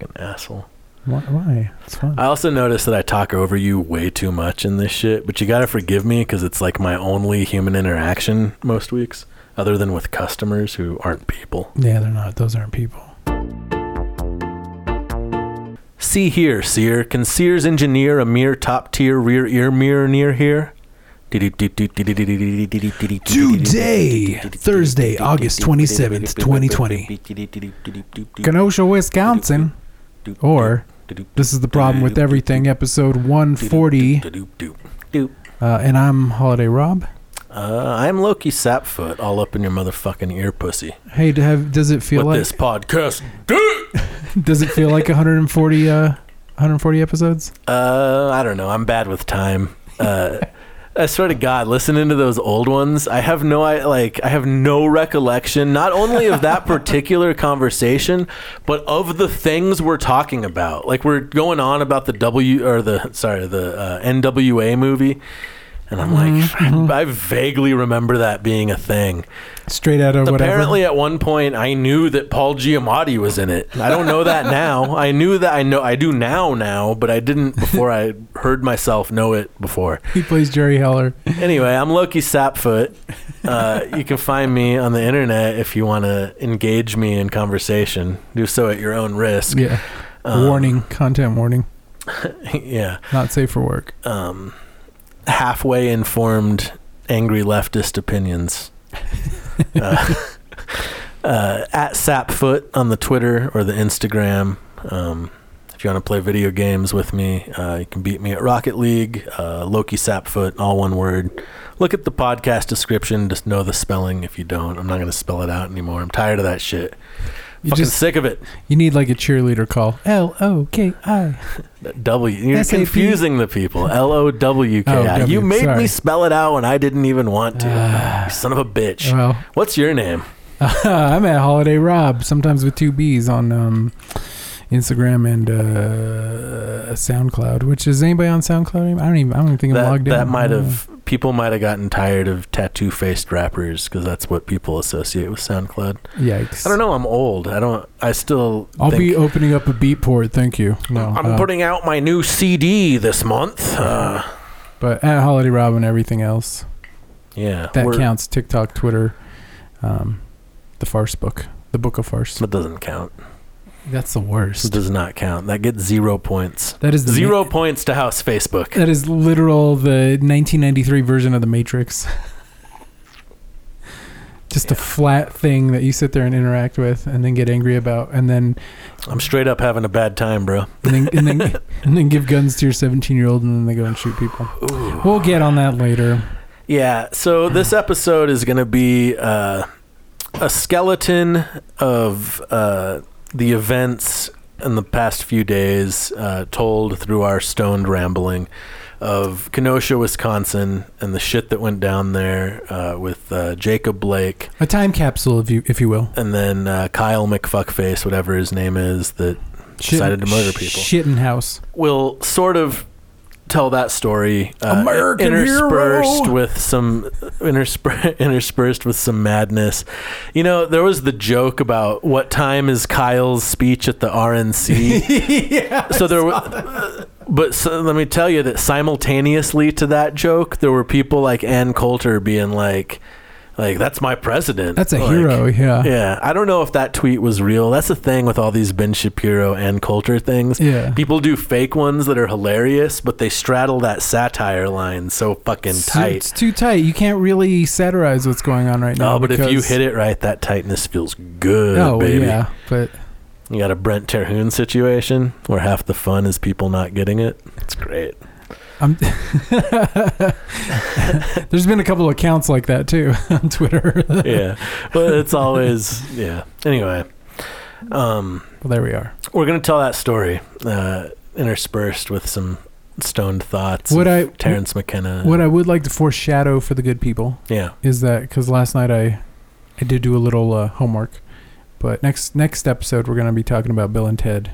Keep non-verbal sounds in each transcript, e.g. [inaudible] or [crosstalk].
Fucking asshole. Why? why? It's fun. I also noticed that I talk over you way too much in this shit, but you gotta forgive me because it's like my only human interaction most weeks, other than with customers who aren't people. yeah, they're not. Those aren't people. See here, Seer. Can Sears engineer a mere top tier rear ear mirror near here? Today, Thursday, August 27th, 2020. Kenosha, Wisconsin. Or, this is the problem with everything, episode 140. Uh, and I'm Holiday Rob. Uh, I'm Lowki Sapfoot, all up in your motherfucking ear pussy. Hey, do have, does it feel What like this podcast do? [laughs] does it feel like 140 uh 140 episodes? Uh, I don't know. I'm bad with time. Uh, [laughs] I swear to God, listening to those old ones, I have no, I like, I have no recollection, not only of that [laughs] particular conversation, but of the things we're talking about. Like we're going on about the W or the sorry, the uh, NWA movie, and I'm like, I, I vaguely remember that being a thing. Straight out of whatever. Apparently, at one point, I knew that Paul Giamatti was in it. I don't know that now. I knew that I know I do now now, but I didn't before I heard myself know it before. he plays Jerry Heller. Anyway, I'm Lowki Sapfoot. Uh, you can find me on the internet if you want to engage me in conversation. Do so at your own risk. Yeah. Um, warning, content warning. [laughs] yeah. Not safe for work. Um, halfway informed, angry leftist opinions. [laughs] uh, uh, at Sapfoot on the Twitter or the Instagram. Um, if you want to play video games with me, uh, you can beat me at Rocket League, uh, Lowki Sapfoot, all one word. Look at the podcast description. Just know the spelling. If you don't, I'm not going to spell it out anymore. I'm tired of that shit. You Fucking just sick of it. you need like a cheerleader call. L O K I. [laughs] W. You're SAP. confusing the people. L O W K Oh, I. W, You made sorry. me spell it out when I didn't even want to. [sighs] You son of a bitch. Well, What's your name? [laughs] I'm at Holiday Rob, sometimes with two B's on um, Instagram and uh, SoundCloud. Which is anybody on SoundCloud? I don't even. I don't even think I'm That, logged in. that might have people might have gotten tired of tattoo faced rappers because that's what people associate with SoundCloud. Yikes! I don't know. I'm old. I don't. I still. I'll think, be opening up a Beatport. Thank you. No, I'm uh, putting out my new CD this month. Uh, but at Holiday Rob and everything else yeah, that counts. TikTok, Twitter, um, the Farce book, the Book of Farce. That doesn't count. That's the worst. does not count. That gets zero points. That is the Zero ma- points to House Facebook. That is literal the 1993 version of the Matrix. [laughs] Just a flat thing that you sit there and interact with, and then get angry about, and then I'm straight up having a bad time, bro. and then and then, [laughs] and then give guns to your 17 year old, and then they go and shoot people. Ooh. We'll get on that later. Yeah, so [clears throat] this episode is going to be uh, a skeleton of uh, the events in the past few days, uh, told through our stoned rambling of Kenosha, Wisconsin, and the shit that went down there uh, with uh, Jacob Blake A time capsule, if you if you will. and then uh, Kyle McFuckface, whatever his name is, that decided to murder people. Shittenhouse. will sort of tell that story uh, American interspersed hero. with some intersper- [laughs] interspersed with some madness you know there was the joke about what time is kyle's speech at the rnc [laughs] yeah. so there were but so, let me tell you that simultaneously to that joke there were people like ann coulter being like like that's my president That's a Like, hero. Yeah. yeah, I don't know if that tweet was real. That's the thing with all these Ben Shapiro and Coulter things. Yeah. People do fake ones that are hilarious, but they straddle that satire line so fucking It's too- tight. It's too tight. You can't really satirize what's going on right now. No, but if you hit it right, that tightness feels good, oh baby. yeah, but You got a Brent Terhune situation where half the fun is people not getting it. It's great. I'm [laughs] There's been a couple of accounts like that too [laughs] on Twitter. Yeah, but it's [laughs] always yeah. Anyway, um, well, there we are. we're gonna tell that story uh, interspersed with some stoned thoughts. What I Terence McKenna. what I would like to foreshadow for the good people yeah. is that because last night I I did do a little uh, homework, but next next episode we're gonna be talking about Bill and Ted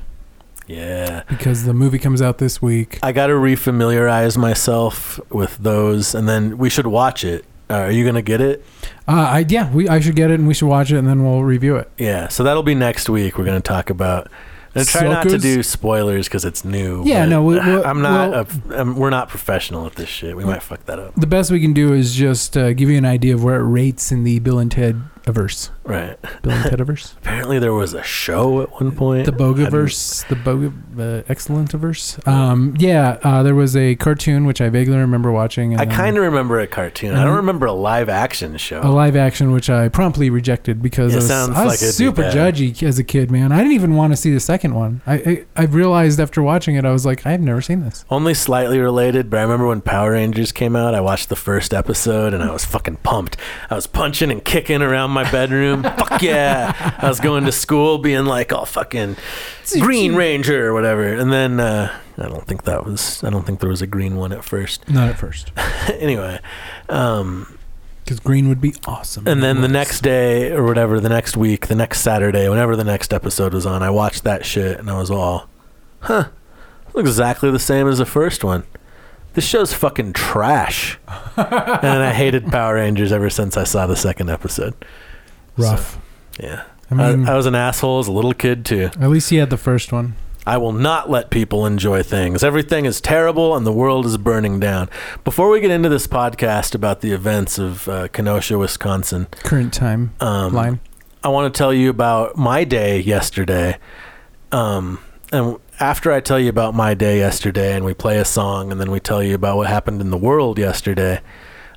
Yeah. because the movie comes out this week. I got to refamiliarize myself with those, and then we should watch it. Uh, are you gonna get it? Uh, I yeah we I should get it and we should watch it and then we'll review it. Yeah. So that'll be next week. We're gonna talk about And try not to Suckers. do spoilers because it's new. Yeah, but no, we- we- [sighs] I'm not. well- a, I'm, we're not professional at this shit. We might fuck that up. The best we can do is just uh, give you an idea of where it rates in the Bill and Ted averse. Right. Bill and Ted [laughs] averse. Apparently, there was a show at one point. The Bogaverse, the Boga, uh, excellent averse. Um, yeah, uh, there was a cartoon which I vaguely remember watching. And I kind of remember a cartoon. I don't remember a live action show. a live action which I promptly rejected because It I was, sounds I was like it'd be super bad. judgy as a kid, man. I didn't even want to see the second one. I, I I realized after watching it, I was like, I've never seen this. Only slightly related, but I remember when Power Rangers came out, I watched the first episode and I was fucking pumped. I was punching and kicking around my bedroom. [laughs] Fuck yeah. I was going to school being like, oh, fucking Green Ranger or whatever. And then uh, I don't think that was, I don't think there was a green one at first. Not at first, [laughs] anyway, um, because green would be awesome. and then the next day or whatever, the next week, the next Saturday, whenever the next episode was on, I watched that shit and I was all, huh, looks exactly the same as the first one. This show's fucking trash. [laughs] and I hated Power Rangers ever since I saw the second episode. Rough. Yeah. I I, I was an asshole as a little kid too. at least he had the first one. I will not let people enjoy things. Everything is terrible and the world is burning down. Before we get into this podcast about the events of uh, Kenosha, Wisconsin, Current time um, line. I want to tell you about my day yesterday. Um, and after I tell you about my day yesterday, and we play a song, and then we tell you about what happened in the world yesterday.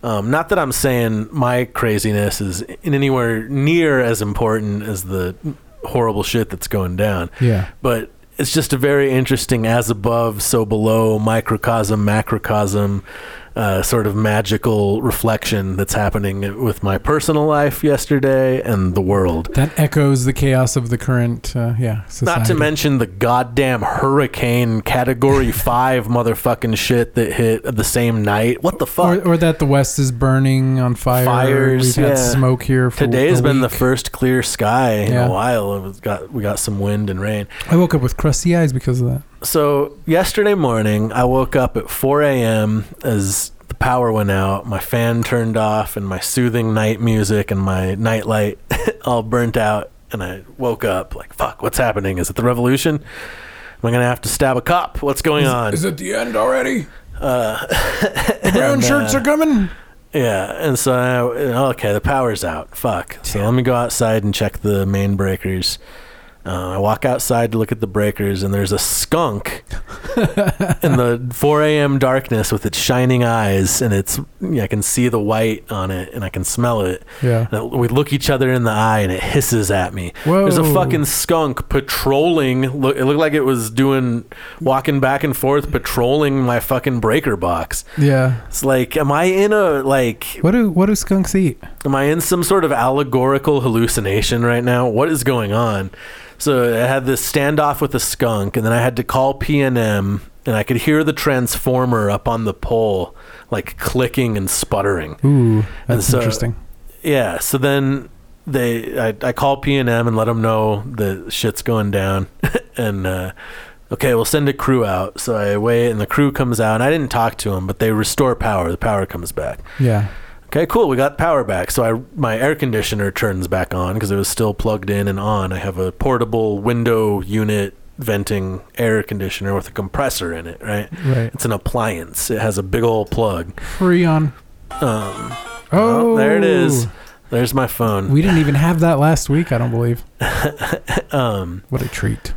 Um, not that I'm saying my craziness is in anywhere near as important as the horrible shit that's going down, Yeah. but it's just a very interesting as above, so below, microcosm, macrocosm, uh, sort of magical reflection that's happening with my personal life yesterday and the world. That echoes the chaos of the current, uh, yeah. Society. Not to mention the goddamn hurricane category [laughs] five motherfucking shit that hit the same night. What the fuck? Or, or that the West is burning on fire. Fires, We've had yeah. smoke here. For Today's been the first clear sky in Yeah. a while. It was got we got some wind and rain. I woke up with crusty eyes because of that. So yesterday morning, I woke up at 4 a.m. as the power went out. My fan turned off, and my soothing night music and my nightlight [laughs] all burnt out. And I woke up like, "Fuck, what's happening? Is it the revolution? Am I gonna have to stab a cop? What's going on?" Is it the end already? Uh, [laughs] Brown [laughs] and, shirts uh, are coming. Yeah, and so I, okay, the power's out. Fuck. So let me go outside and check the main breakers. Uh, I walk outside to look at the breakers, and there's a skunk [laughs] in the 4 a.m. darkness with its shining eyes, and it's yeah, I can see the white on it, and I can smell it. Yeah. And we look each other in the eye, and it hisses at me. Whoa. There's a fucking skunk patrolling. Look, it looked like it was doing walking back and forth, patrolling my fucking breaker box. Yeah. It's like, am I in a like? What do what do skunks eat? Am I in some sort of allegorical hallucination right now? What is going on? So I had this standoff with a skunk, and then I had to call PNM, and I could hear the transformer up on the pole, like clicking and sputtering. Ooh, that's so- interesting. Yeah. So then they, I, I call PNM and let them know that shit's going down, [laughs] and uh, okay, we'll send a crew out. So I wait, and the crew comes out, and I didn't talk to them, but they restore power. The power comes back. Yeah. Okay, cool. We got power back. So I my air conditioner turns back on because it was still plugged in and on. I have a portable window unit venting air conditioner with a compressor in it, right? Right. It's an appliance. It has a big old plug. Freon. Um, Oh, there it is. There's my phone. We didn't even have that last week. I don't believe. [laughs] Um, What a treat.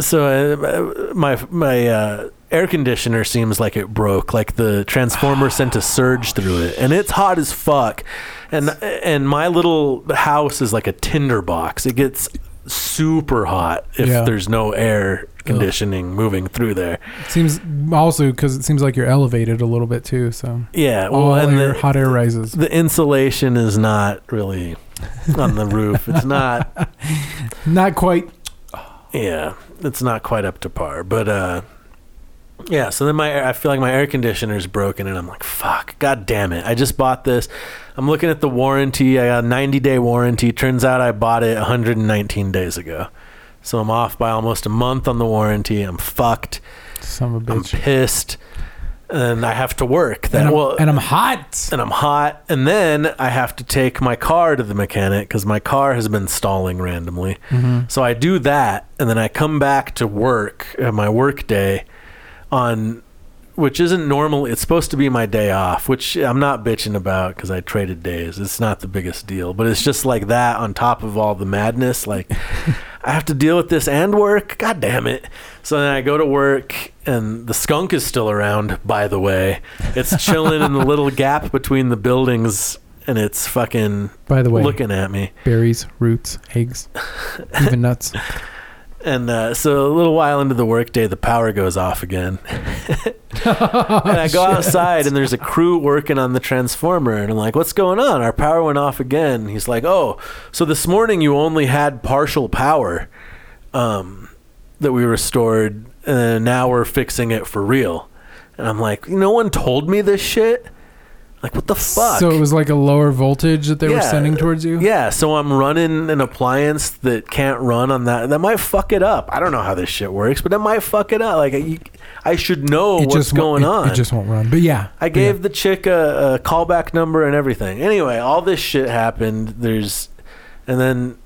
so uh, my my uh, air conditioner seems like it broke. Like the transformer sent a surge through it, and it's hot as fuck. And and my little house is like a tinder box. It gets super hot if Yeah. there's no air conditioning moving through there. It seems also because it seems like you're elevated a little bit too. So Yeah, well, all and air, the, hot air rises. the insulation is not really on the roof. It's not. [laughs] Not quite. Yeah, it's not quite up to par, but uh yeah, so then my I feel like my air conditioner is broken and I'm like, fuck, god damn it. I just bought this. I'm looking at the warranty. I got a 90-day warranty. Turns out I bought it 119 days ago. So I'm off by almost a month on the warranty. I'm fucked. Of a I'm pissed. and I have to work. That and, I'm, well, and I'm hot. and I'm hot, and then I have to take my car to the mechanic because my car has been stalling randomly. Mhm. So I do that, and then I come back to work at my work day on which isn't normal. It's supposed to be my day off, which I'm not bitching about because I traded days. It's not the biggest deal, but it's just like that on top of all the madness. Like [laughs] I have to deal with this and work. God damn it! So then I go to work, and the skunk is still around. By the way, it's chilling in the little [laughs] gap between the buildings, and it's fucking By the way, looking at me. berries, roots, eggs, [laughs] even nuts. And uh, so a little while into the workday, the power goes off again. [laughs] [laughs] and I go outside, and there's a crew working on the transformer. And I'm like, what's going on? Our power went off again. He's like, oh, so this morning you only had partial power um, that we restored, and now we're fixing it for real. And I'm like, no one told me this shit? Like, what the fuck? So it was like a lower voltage that they were Yeah. sending towards you. Yeah, so I'm running an appliance that can't run on that. That might fuck it up. I don't know how this shit works, but that might fuck it up. Like, you, I should know what's just won't- going it- on. It, just won't run. But yeah, I gave the chick a, a callback number and everything. Anyway, all this shit happened. There's, and then,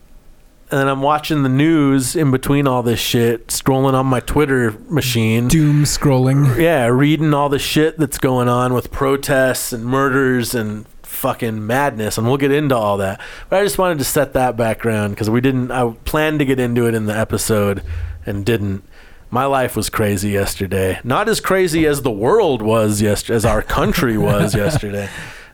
and then I'm watching the news in between all this shit, scrolling on my Twitter machine. doom scrolling. Yeah, reading all the shit that's going on with protests and murders and fucking madness, and we'll get into all that. But I just wanted to set that background because we didn't. I planned to get into it in the episode and didn't. My life was crazy yesterday. Not as crazy as the world was yesterday, as our country was [laughs] yesterday.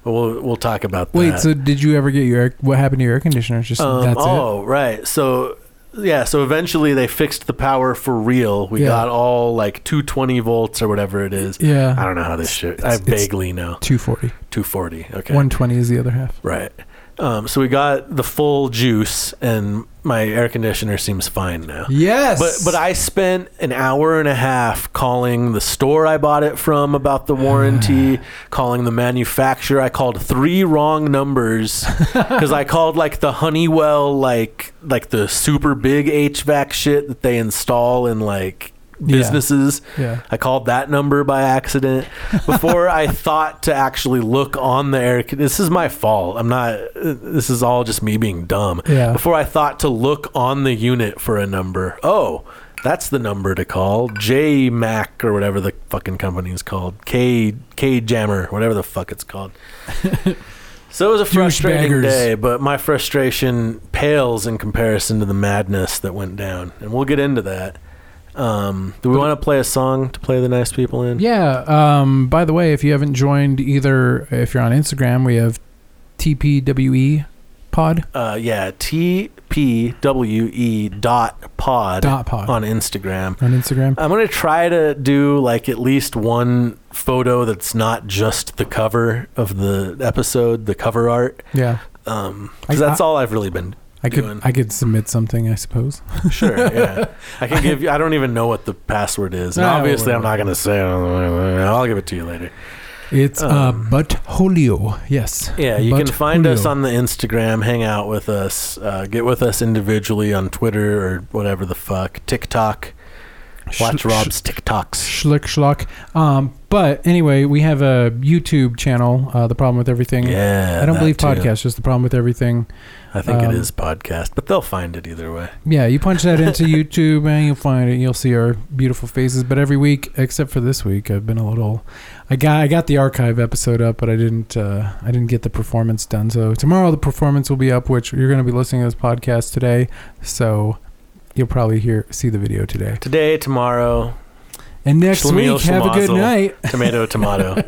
We'll we'll talk about that. Wait, so did you ever get your air, what happened to your air conditioner? Just Um, that's it. oh, right. So yeah, so eventually they fixed the power for real. We Yeah. got all like 220 volts or whatever it is. Yeah, I don't know how this shit. I It's- vaguely know. 240. 240. Okay. 120 is the other half. Right. Um, so we got the full juice, and my air conditioner seems fine now. Yes. But but I spent an hour and a half calling the store I bought it from about the warranty, [sighs] calling the manufacturer. I called three wrong numbers [laughs] because I called like the Honeywell like like the super big HVAC shit that they install in like. Businesses. yeah. I called that number by accident before I [laughs] thought to actually look on the air. This is my fault. I'm not. This is all just me being dumb. Yeah. Before I thought to look on the unit for a number. Oh, that's the number to call. J Mac or whatever the fucking company is called. K K Jammer, whatever the fuck it's called. [laughs] So it was a frustrating day, but my frustration pales in comparison to the madness that went down, and we'll get into that. Um, do we want to play a song to play the nice people in? Yeah. Um, by the way, if you haven't joined either, if you're on Instagram, we have TPWE pod Uh, yeah, TPWE dot pod dot pod on Instagram. on Instagram. I'm gonna try to do like at least one photo that's not just the cover of the episode, the cover art. Yeah. Um, 'cause I- that's all I've really been. I could Doing. I could submit something, I suppose. Sure, yeah. [laughs] I can give you. I don't even know what the password is, and Ah, obviously I'm not gonna say. it. I'll give it to you later. It's uh, Um, Butholio. Yes. Yeah, you can find us on the Instagram, hang out with us, uh, get with us individually on Twitter or whatever the fuck, TikTok. Watch Sh- Rob's TikToks. Schlick schlock. Um, but anyway, we have a YouTube channel. Uh, the problem with everything. Yeah, I don't believe too. podcast. Just the problem with everything. I think Um, it is podcast, but they'll find it either way. Yeah, you punch that into YouTube and you'll find it. You'll see our beautiful faces. But every week, except for this week, I've been a little. I got I got the archive episode up, but I didn't uh, I didn't get the performance done. So tomorrow the performance will be up, which you're going to be listening to this podcast today. So you'll probably hear see the video today. Today, tomorrow, And next Schlemiel week, have a good night. [laughs] [laughs] tomato, tomato.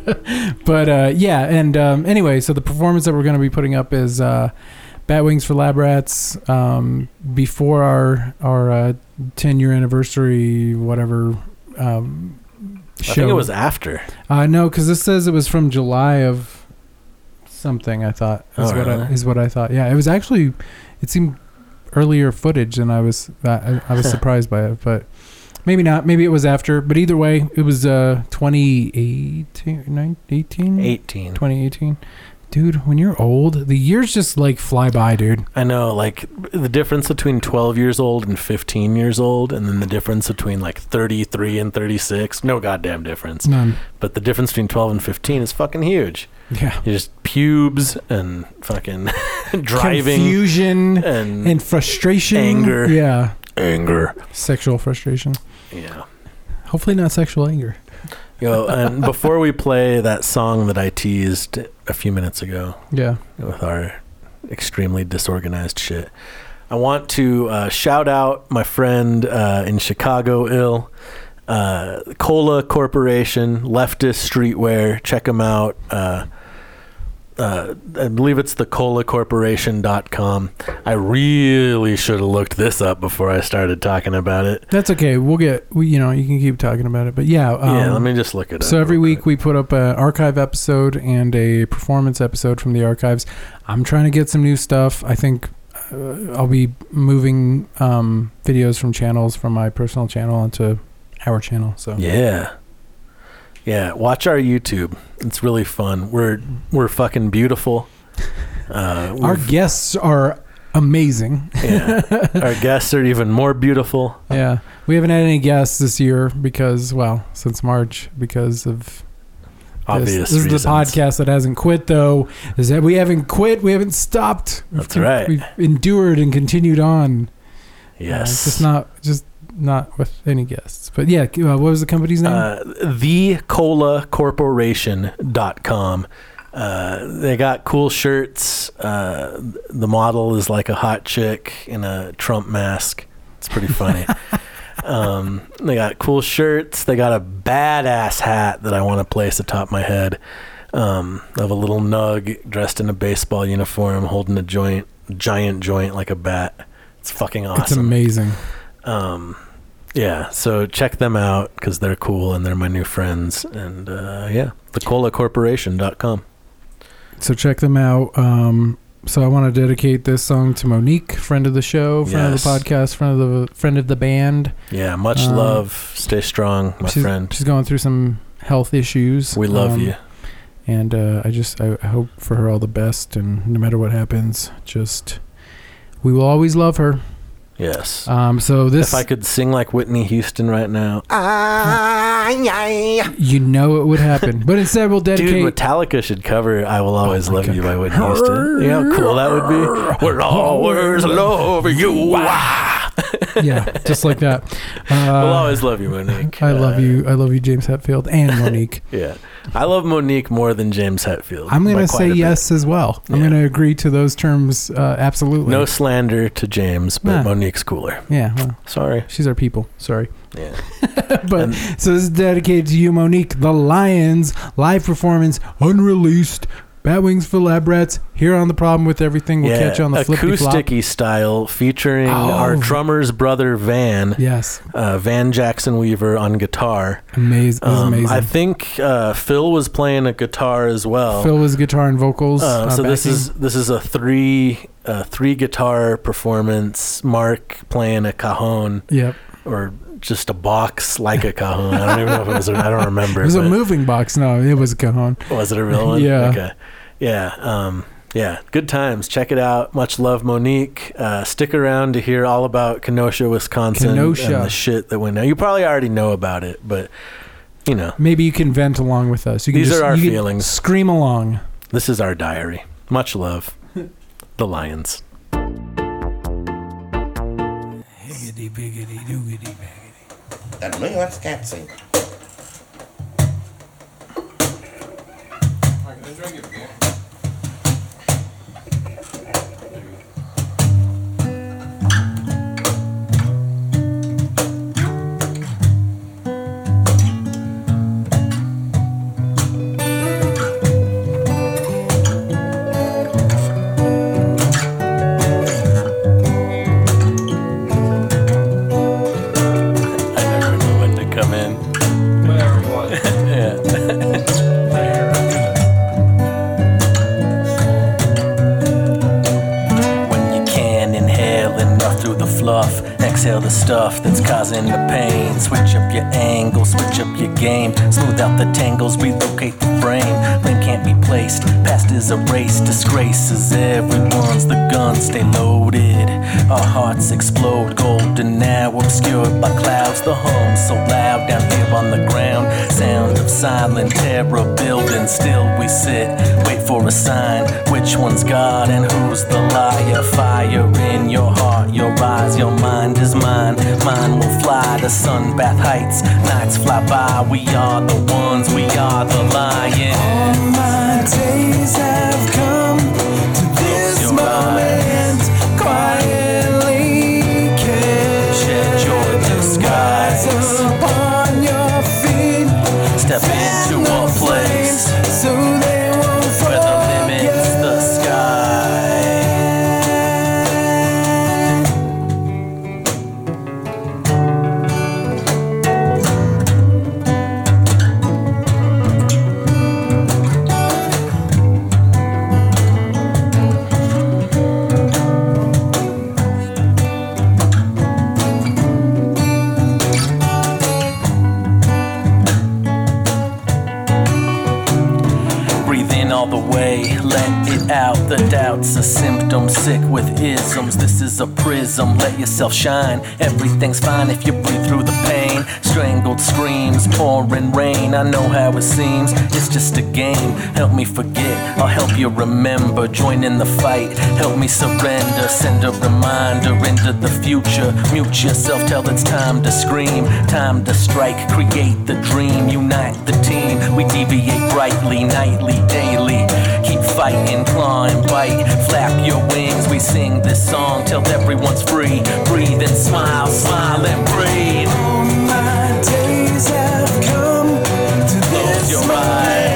But uh, yeah, and um, anyway, so the performance that we're going to be putting up is uh, Bat Wings for Lab Rats um, before our our uh, 10 year anniversary, whatever. Um, show. I think it was after. Uh, no, because this says it was from July of something. I thought is Oh, what I, is what I thought. Yeah, it was actually. It seemed earlier footage, and I was I, I was [laughs] surprised by it, but. Maybe not. Maybe it was after. But either way, it was uh, 2018, 18? 18. 2018. dude, when you're old, the years just like fly by, dude. I know, like the difference between 12 years old and 15 years old, and then the difference between like 33 and 36. No goddamn difference. None. But the difference between 12 and 15 is fucking huge. Yeah. You just pubes and fucking [laughs] driving Confusion and, and frustration. Anger. Yeah. anger. Sexual frustration. Yeah. Hopefully not sexual anger. Yo, and [laughs] before we play that song that I teased a few minutes ago Yeah. with our extremely disorganized shit, I want to uh, shout out my friend uh, in Chicago, ill. Uh, Cola Corporation, leftist streetwear. Check them out. Uh, I believe it's the colacorporation.com. I really should have looked this up before I started talking about it. That's okay. We'll get, we, you know, you can keep talking about it. But yeah. Um, yeah, let me just look it up. So every week quick. we put up an archive episode and a performance episode from the archives. I'm trying to get some new stuff. I think uh, I'll be moving um, videos from channels from my personal channel onto our channel. So Yeah. Yeah, watch our YouTube. It's really fun. We're we're fucking beautiful. Uh, [laughs] our guests are amazing. yeah, our [laughs] guests are even more beautiful. Yeah, we haven't had any guests this year because, well, since March because of Obvious This, this is the podcast that hasn't quit, though. Is that we haven't quit? We haven't stopped. We've That's right. We've endured and continued on. Uh, Yes. just not, just not with any guests. But yeah, uh, what was the company's name? Uh, thecolacorporation.com. Uh, they got cool shirts. Uh, the model is like a hot chick in a Trump mask. It's pretty funny. [laughs] um, they got cool shirts. They got a badass hat that I want to place atop my head. Um, of a little nug dressed in a baseball uniform, holding a joint, giant joint like a bat. It's fucking awesome. It's amazing. Um, yeah, so check them out because they're cool and they're my new friends. And uh, yeah, thecolacorporation.com. So check them out. Um, so I want to dedicate this song to Monique, friend of the show, friend Yes. of the podcast, friend of the friend of the band. Yeah, much Um, love. Stay strong, my she's, friend. She's going through some health issues. We love um, you. And uh, I just I, I hope for her all the best. And no matter what happens, just we will always love her. Yes. Um, so this if I could sing like Whitney Houston right now, you know it would happen, but instead we'll dude, dedicate. Metallica should cover "I Will Always Oh Love God. You" by Whitney Houston. You know how cool that would be. We'll always love you. Yeah, just like that. [laughs] Uh, we'll always love you, Monique. I love Uh, you. I love you, James Hetfield and Monique. [laughs] Yeah, I love Monique more than James Hetfield. I'm going to say a bit. yes as well. I'm Yeah. going to agree to those terms. Uh, absolutely. No slander to James, but Nah. Monique's cooler. Yeah, well, Sorry. she's our people. Sorry. Yeah. [laughs] but And- so this is dedicated to you, Monique. The Lions live performance, unreleased. Bat Wings for Lab Rats. Here on the problem with everything. We'll yeah, catch you on the acousticy style, featuring our Oh. drummer's brother Van, Yes, uh, Van Jackson Weaver on guitar. amazing. Um, amazing. I think uh, Phil was playing a guitar as well. Phil was guitar and vocals. Uh, uh, so this is this is a three uh, three guitar performance. Mark playing a cajon Yep. or just a box like a cajon. I don't even know if it was. A, I don't remember. It was a moving box. No, it was a cajon. Was it a real one? [laughs] Yeah. Okay. Yeah. Um, yeah. Good times. Check it out. Much love, Monique. Uh, stick around to hear all about Kenosha, Wisconsin, Kenosha. and the shit that went down. You probably already know about it, but you know, Maybe you can vent along with us. You can These just, are our you feelings. Scream along. this is our diary. Much love, [laughs] the Lions. That me, that's Catsy. I the tangles, relocate the frame. Blame can't be placed, past is erased. Disgrace is everyone's, the guns stay loaded. Our hearts explode, golden now, obscured by clouds. The hum so loud down here on the ground. Sound of silent terror building, still we sit. Wait for a sign, which one's God and who's the liar? Fire in your heart, your eyes, your mind is mine. Mine will fly to sunbath heights. Nights fly by, we are the ones, we are the lion. All My days have come symptom, sick with isms. This is a prism, let yourself shine. Everything's fine if you breathe through the pain. Strangled screams, pouring rain. I know how it seems, it's just a game. Help me forget, I'll help you remember. Join in the fight, help me surrender. Send a reminder into the future. Mute yourself till it's time to scream. Time to strike, create the dream. Unite the team, we deviate brightly, nightly, daily. Keep claw and bite. Flap your wings, we sing this song till everyone's free. Breathe and smile, smile and breathe. All My days have come to this your moment.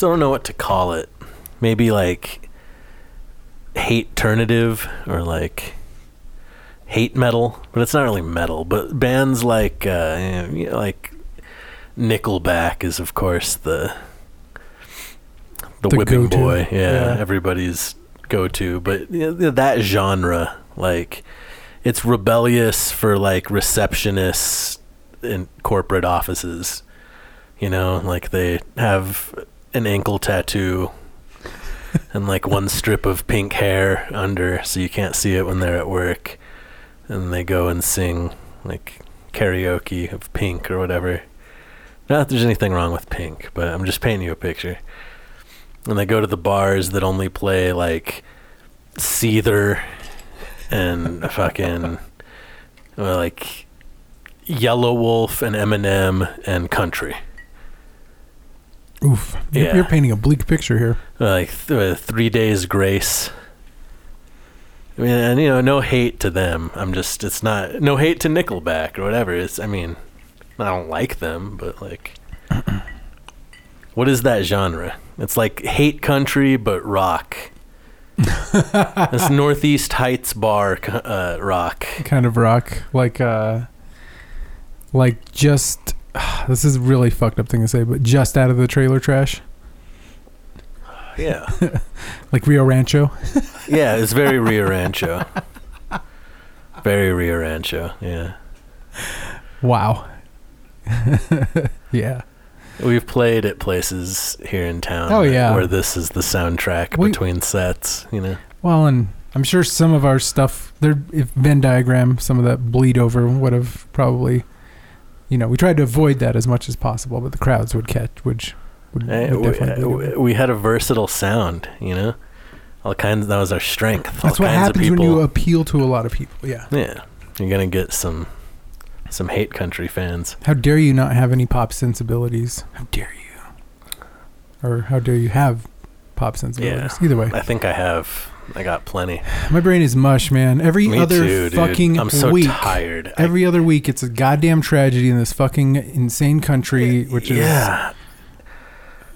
Still don't know what to call it. Maybe like hate alternative or like hate metal, but it's not really metal. But bands like uh, you know, like Nickelback is of course the the, The whipping go-to. boy. Yeah, Yeah. everybody's go to. But you know, that genre, like it's rebellious for like receptionists in corporate offices. You know, like they have an ankle tattoo and like one [laughs] strip of pink hair under so you can't see it when they're at work. And they go and sing like karaoke of pink or whatever. Not that there's anything wrong with pink, but I'm just painting you a picture. And they go to the bars that only play like Seether and [laughs] fucking well, like Yelawolf and Eminem and country. Oof. You're, Yeah. you're painting a bleak picture here. like th- uh, three days grace. I mean, and you know, no hate to them. I'm just, it's not, no hate to Nickelback or whatever. It's, I mean, I don't like them, but like, [clears throat] what is that genre? It's like hate country, but rock. [laughs] it's Northeast Heights bar uh, rock. kind of rock like uh like just [sighs] this is a really fucked up thing to say but just out of the trailer trash Yeah, [laughs] like rio rancho [laughs] yeah. It's very Rio Rancho. Very Rio Rancho. Yeah. wow [laughs] yeah We've played at places here in town. Oh, yeah. where this is the soundtrack We- between sets. You know, well and i'm sure some of our stuff there if venn diagram some of that bleed over would have probably you know we tried to avoid that as much as possible but the crowds would catch which would, Eh, would we, definitely we- over. we had a versatile sound. You know, all kinds. That was our strength. that's all what happens when you appeal to a lot of people yeah yeah, you're gonna get some some hate country fans. How dare you not have any pop sensibilities? How dare you? Or how dare you have pop sensibilities? Either way, I think I have. I got plenty. my brain is mush, man. Every Me other too, fucking I'm so week, tired. I- every other week, it's a goddamn tragedy in this fucking insane country. Which is yeah.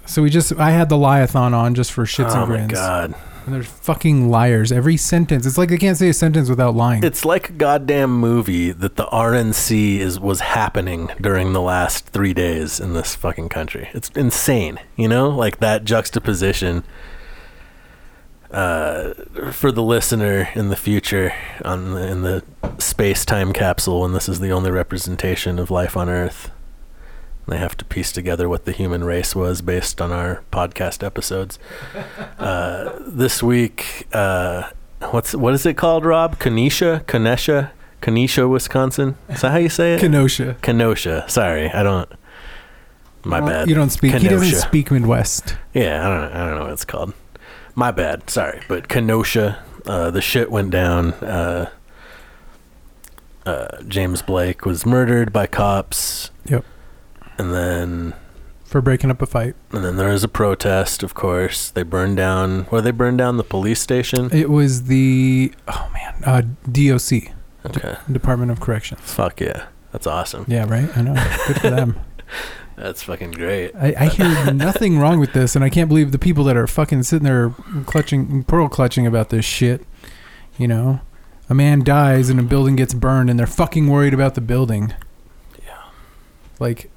so we just I had the liathon on just for shits oh and my grins, god. and there's fucking liars. Every sentence, it's like they can't say a sentence without lying. It's like a goddamn movie that the RNC is was happening during the last three days in this fucking country. It's insane, you know, like that juxtaposition. Uh, for the listener in the future, on the, in the space time capsule, when this is the only representation of life on Earth, they have to piece together what the human race was based on our podcast episodes. Uh, [laughs] this week, uh, what's what is it called, Rob? Kenesha, Kenesha, Kenesha, Wisconsin. Is that how you say it? Kenosha. Kenosha. Sorry, I don't. My Well, bad. You don't speak. He doesn't speak Midwest. Yeah, I don't. I don't know what it's called. My bad. Sorry, but Kenosha. Uh, the shit went down. Uh, uh, James Blake was murdered by cops. Yep. And then, For breaking up a fight. and then there was a protest. Of course, they burned down. Well, they burned down the police station. It was the oh man, uh, DOC, Okay. Department of Corrections. Fuck yeah, that's awesome. Yeah, right. I know. Good for them. [laughs] That's fucking great. I, I hear [laughs] nothing wrong with this, and I can't believe the people that are fucking sitting there clutching, pearl clutching about this shit. You know, a man dies and a building gets burned, and they're fucking worried about the building. Yeah. Like,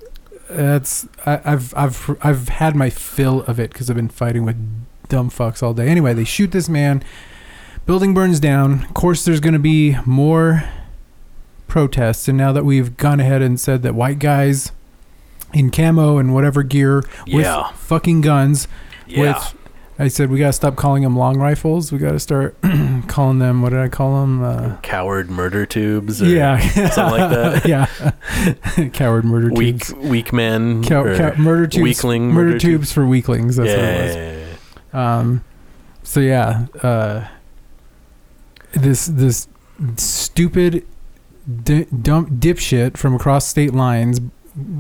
that's I, I've I've I've had my fill of it because I've been fighting with dumb fucks all day. Anyway, they shoot this man. Building burns down. Of course, there's going to be more protests, and now that we've gone ahead and said that white guys in camo and whatever gear Yeah. with fucking guns Yeah. with I said we got to stop calling them long rifles. We got to start [clears throat] calling them what did I call them? Uh, Coward murder tubes. Or yeah, something like that. [laughs] yeah, [laughs] coward murder Weak, tubes. weak men. Cow- cow- murder tubes. Weakling murder, murder tubes for weaklings. That's yeah, what it was. yeah, yeah, yeah. Um, so yeah, uh, this this stupid d- dumb dipshit from across state lines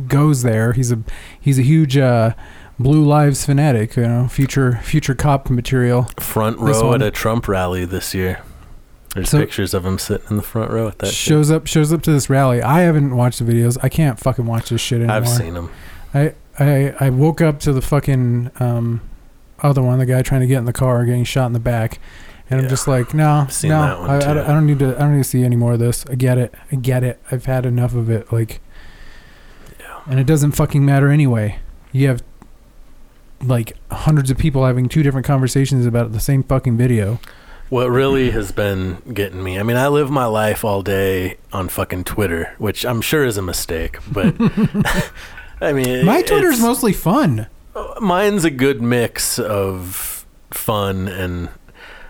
goes there. He's a he's a huge uh, Blue Lives fanatic, you know, future future cop material. Front row at a Trump rally this year. There's So- pictures of him sitting in the front row at that. shit. shows up shows up to this rally. I haven't watched the videos. I can't fucking watch this shit anymore. I've seen him. I, I I woke up to the fucking um other one, the guy trying to get in the car, getting shot in the back, and Yeah. I'm just like, no, no, I, I, I don't need to. I don't need to see any more of this. I get it. I get it. I've had enough of it. Like. And it doesn't fucking matter anyway. You have like hundreds of people having two different conversations about the same fucking video. What really has been getting me, I mean, I live my life all day on fucking Twitter, which I'm sure is a mistake, but [laughs] [laughs] I mean, My Twitter's mostly fun. Uh, mine's a good mix of fun and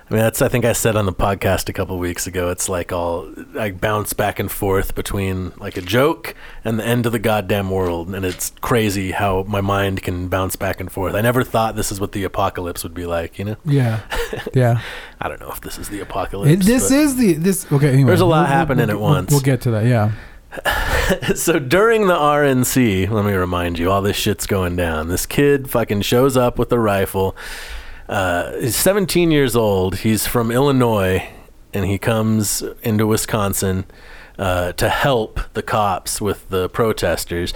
I mean that's I think I said on the podcast a couple weeks ago it's like all I bounce back and forth between like a joke and the end of the goddamn world and it's crazy how my mind can bounce back and forth. I never thought this is what the apocalypse would be like, you know? Yeah, [laughs] yeah. I don't know if this is the apocalypse. It, this is the this. Okay, anyway, There's a lot we'll- we'll- happening we'll- at we'll- once. We'll get to that. Yeah. [laughs] so during the RNC, let me remind you, all this shit's going down. This kid fucking shows up with a rifle. Uh, he's 17 years old. He's from Illinois, and he comes into Wisconsin uh, to help the cops with the protesters.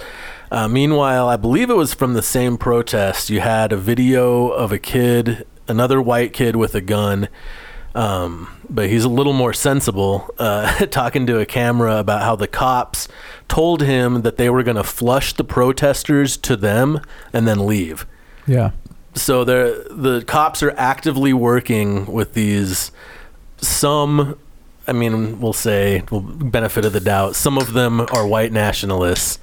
Uh, meanwhile, I believe it was from the same protest. You had a video of a kid, another white kid with a gun um, but he's a little more sensible, uh, [laughs] talking to a camera about how the cops told him that they were going to flush the protesters to them and then leave. Yeah. So they're, the cops are actively working with these some. I mean, we'll say, well, benefit of the doubt. Some of them are white nationalists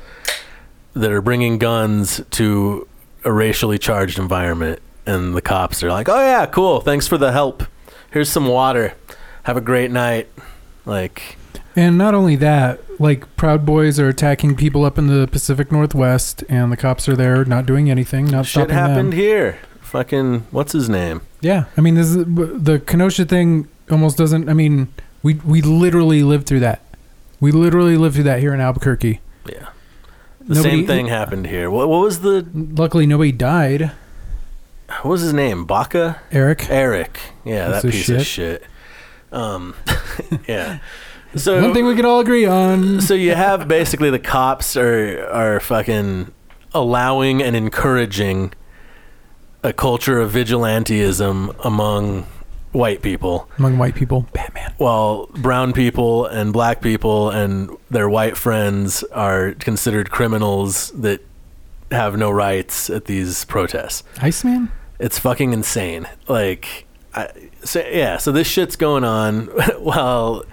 that are bringing guns to a racially charged environment, and the cops are like, "Oh yeah, cool. Thanks for the help. Here's some water. Have a great night." Like, And not only that, like Proud Boys are attacking people up in the Pacific Northwest, and the cops are there not doing anything, not shit stopping happened them. here. Fucking, what's his name? Yeah, I mean, this is, the Kenosha thing almost doesn't. I mean, we we literally lived through that. We literally lived through that here in Albuquerque. Yeah. The Nobody- same thing happened here. What, what was the Luckily, nobody died. what was his name? Baca? Eric. Eric. Yeah, Piece that piece of shit. Um, [laughs] yeah. So One thing we can all agree on. so you have basically the cops are are fucking allowing and encouraging a culture of vigilantism among white people among white people, Batman. while brown people and black people and their white friends are considered criminals that have no rights at these protests. Iceman. It's fucking insane. Like, I, so yeah. So this shit's going on [laughs] while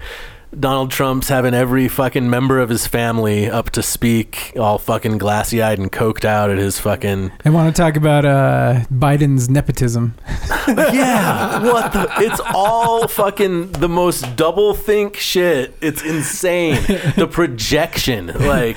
Donald Trump's having every fucking member of his family up to speak, all fucking glassy eyed and coked out at his fucking. I want to talk about uh, Biden's nepotism. [laughs] Yeah, what the? It's all fucking the most double think shit. It's insane. The projection, like.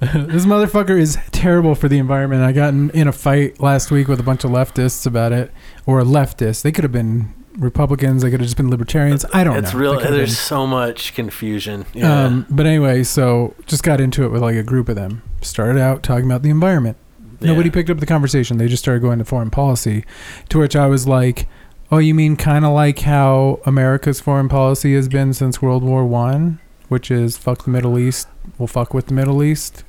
this motherfucker is terrible for the environment. I got in, in a fight last week with a bunch of leftists about it, or leftists. They could have been Republicans. They could have just been libertarians. I don't know. It's know. real. They could have There's so much confusion. Yeah. Um, but anyway, so just got into it with like a group of them. Started out talking about the environment. Nobody picked up the conversation. They just started going to foreign policy, to which I was like, "Oh, you mean kind of like how America's foreign policy has been since World War One, which is fuck the Middle East, we'll fuck with the Middle East."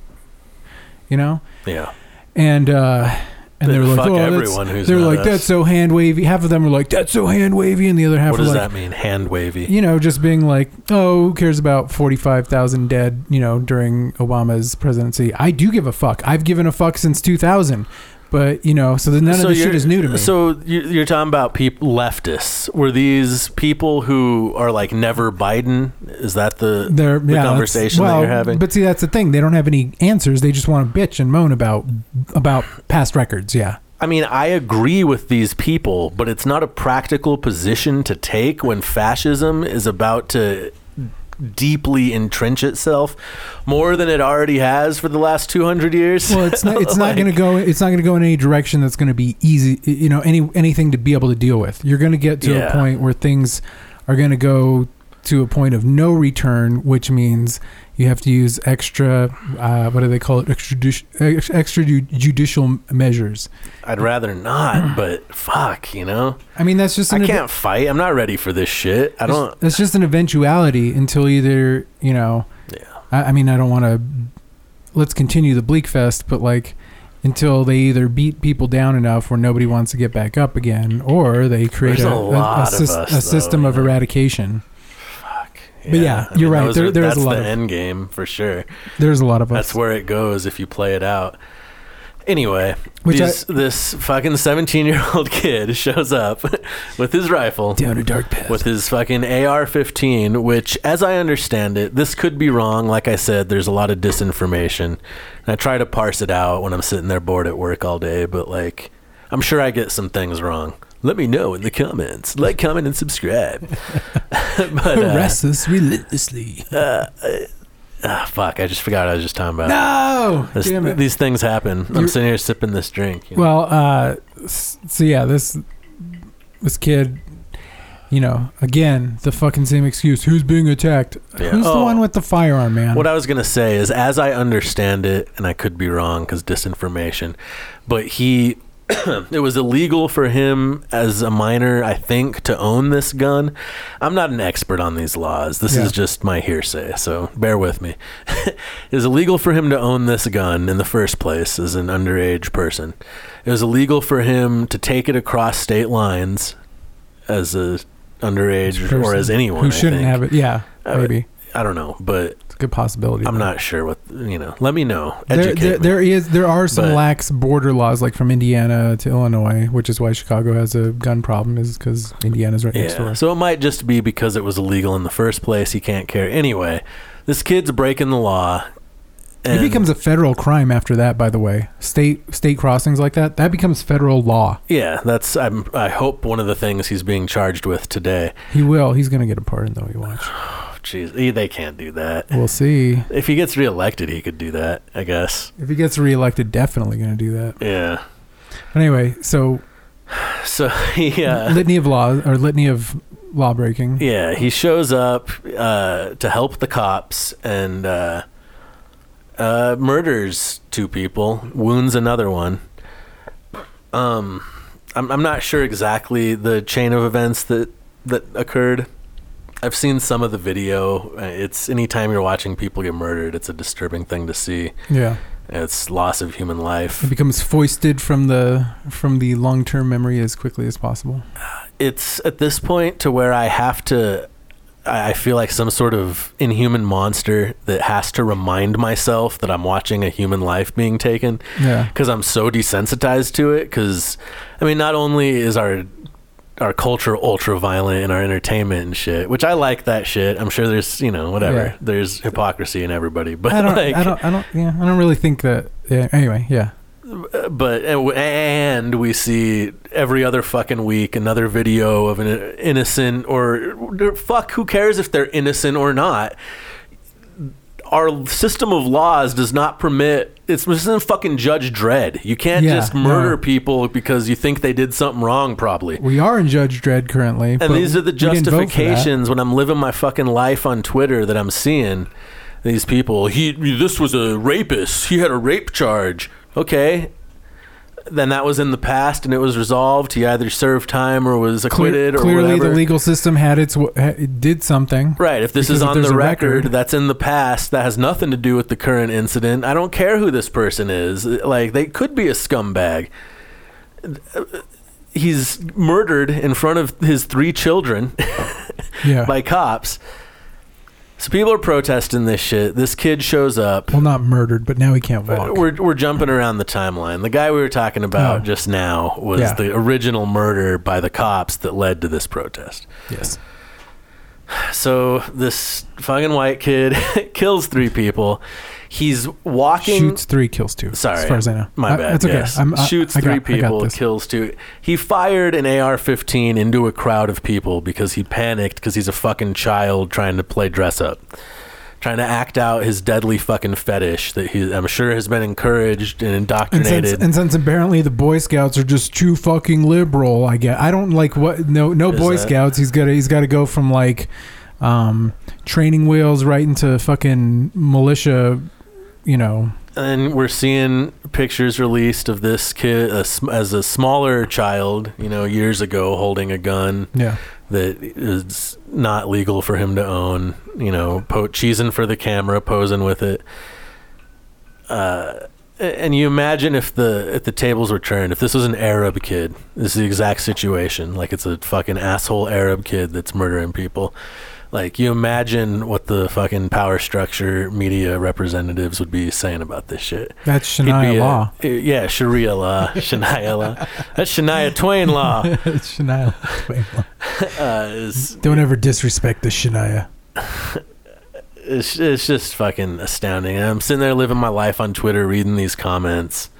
You know, Yeah. and uh, and they were like, Fuck "Oh, everyone that's, who's they were not like us. that's so hand wavy." Half of them were like, "That's so hand wavy," and the other half are like, What were does like, that mean? Hand wavy. you know, just being like, oh, who cares about 45,000 dead, you know, during Obama's presidency? I do give a fuck. I've given a fuck since 2000. But, you know, so the, none of this shit is new to me. So you- you're talking about people leftists. Were these people who are like never Biden? Is that the They're, the yeah, conversation well, that you're having? But see, that's the thing. They don't have any answers. They just want to bitch and moan about about past records. Yeah. I mean, I agree with these people, but it's not a practical position to take when fascism is about to deeply entrench itself more than it already has for the last 200 years. Well, it's not. It's [laughs] not going to go. It's not going to go in any direction that's going to be easy. You know, any anything to be able to deal with. You're going to get to Yeah. a point where things are going to go to a point of no return, which means you have to use extra. Uh, what do they call it? Extradition, ex- extrajudicial measures. I'd rather not, [clears throat] but fuck, you know. I mean, that's just I an ev- can't fight. I'm not ready for this shit. I don't. That's just an eventuality until either you know. Yeah. I, I mean, I don't want to. Let's continue the bleak fest, but like until they either beat people down enough where nobody wants to get back up again, or they create a, a a- a lot of sys- us, a though, system of you know. eradication. But yeah, you're right. There- are- there is a that's lot the of- end game for sure. There's a lot of us. That's where it goes if you play it out. Anyway, Which I- this fucking 17 year old [laughs] kid shows up [laughs] with his rifle. down a dark path. with his fucking AR-15, which, as I understand it, this could be wrong. Like I said, there's a lot of disinformation, and I try to parse it out when I'm sitting there bored at work all day. But like, I'm sure I get some things wrong. Let me know in the comments. Like, comment, and subscribe. [laughs] [laughs] but uh, Harass us relentlessly. ah, fuck, I just forgot what I was just talking about. No, This- damn it. these things happen. I'm You're- sitting here sipping this drink. you know. Well, uh, so yeah, this this kid, you know, again the fucking same excuse. Who's being attacked? Yeah. Who's the Oh. one with the firearm, man? What I was gonna say is, as I understand it, and I could be wrong because disinformation, but he, [clears throat] it was illegal for him as a minor, I think, to own this gun. I'm not an expert on these laws. This Yeah. is just my hearsay, so bear with me. [laughs] it was illegal for him to own this gun in the first place as an underage person. It was illegal for him to take it across state lines as a underage or as anyone who I shouldn't think. have it. Yeah, maybe I don't know, but good possibility. I'm not sure what you know. Let me know. There, Educate there, me. there is there are some But- lax border laws like from Indiana to Illinois, which is why Chicago has a gun problem, is because Indiana's right next yeah. door. So it might just be because it was illegal in the first place. He can't carry. Anyway, this kid's breaking the law. It becomes a federal crime after that. By the way, state state crossings like that that becomes federal law. yeah. That's I'm, I hope one of the things he's being charged with today. He will. He's gonna get a pardon though. You watch. [sighs] [sighs] [sighs] Jeez, they- can't do that. We'll see. If he gets reelected, he could do that. I guess. If he gets reelected, definitely gonna do that. Yeah. But anyway, so [sighs] So he. Uh, litany of law or litany of law breaking. Yeah, he shows up uh, to help the cops and uh, uh, murders two people, wounds another one. Um, I'm I'm not sure exactly the chain of events that that occurred. I've seen some of the video. Uh, It's anytime you're watching people get murdered, it's a disturbing thing to see. Yeah, It's loss of human life. it becomes foisted from the from the long term memory as quickly as possible. it's at this point to where I have to. I I feel like some sort of inhuman monster that has to remind myself that I'm watching a human life being taken Yeah, because I'm so desensitized to it. Because I mean, not only is our our culture ultra violent and our entertainment and shit, which I like that shit. I'm sure there's you know whatever. Yeah. There's hypocrisy in everybody, but I don't. like, I don't. I don't. Yeah, I don't really think that. Yeah. Anyway, yeah. but and we see every other fucking week another video of an innocent or fuck who cares if they're innocent or not our system of laws does not permit it's this isn't fucking Judge Dredd you can't Yeah, just murder no. people because you think they did something wrong probably We are in Judge Dredd currently, and these are the we didn't vote for that. justifications when I'm living my fucking life on Twitter that I'm seeing these people. He this was a rapist. He had a rape charge. Okay. Then that was in the past and it was resolved. He either served time or was acquitted or clearly, whatever. the legal system had its it did something. Right. If this is on the record, record- that's in the past. That has nothing to do with the current incident. I don't care who this person is. Like they could be a scumbag. He's murdered in front of his three children Yeah. [laughs] by cops. So people are protesting this shit. This kid shows up. well, not murdered, but now he can't uh, walk. We're, we're jumping around the timeline. The guy we were talking about Oh. just now was Yeah. the original murder by the cops that led to this protest. yes. So this fucking white kid [laughs] kills three people. He's walking. Shoots three, kills two. Sorry, as far as I know. My Uh, bad. That's okay. yes. I'm, I- Shoots I three got people, kills two. He fired an AR-15 into a crowd of people because he panicked because he's a fucking child trying to play dress up, trying to act out his deadly fucking fetish that he, I'm sure, has been encouraged and And indoctrinated. since, and since apparently the Boy Scouts are just too fucking liberal, I get. I don't like what. No, no Is Boy that- Scouts. He's got to. He's got to go from like um, training wheels right into fucking militia. You know, and we're seeing pictures released of this kid as, a smaller child, you know, years ago holding a gun yeah, that is not legal for him to own, you know, po- cheesing for the camera, posing with it. Uh, and you imagine if the if the tables were turned, if this was an Arab kid, this is the exact situation. Like it's a fucking asshole Arab kid that's murdering people. Like you imagine what the fucking power structure media representatives would be saying about this shit. that's Shania a- law. yeah, Sharia law, [laughs] Shania law. That's Shania Twain law. [laughs] It's Shania Twain law. [laughs] Uh, Don't ever disrespect the Shania. it's, it's just fucking astounding. And I'm sitting there living my life on Twitter, reading these comments.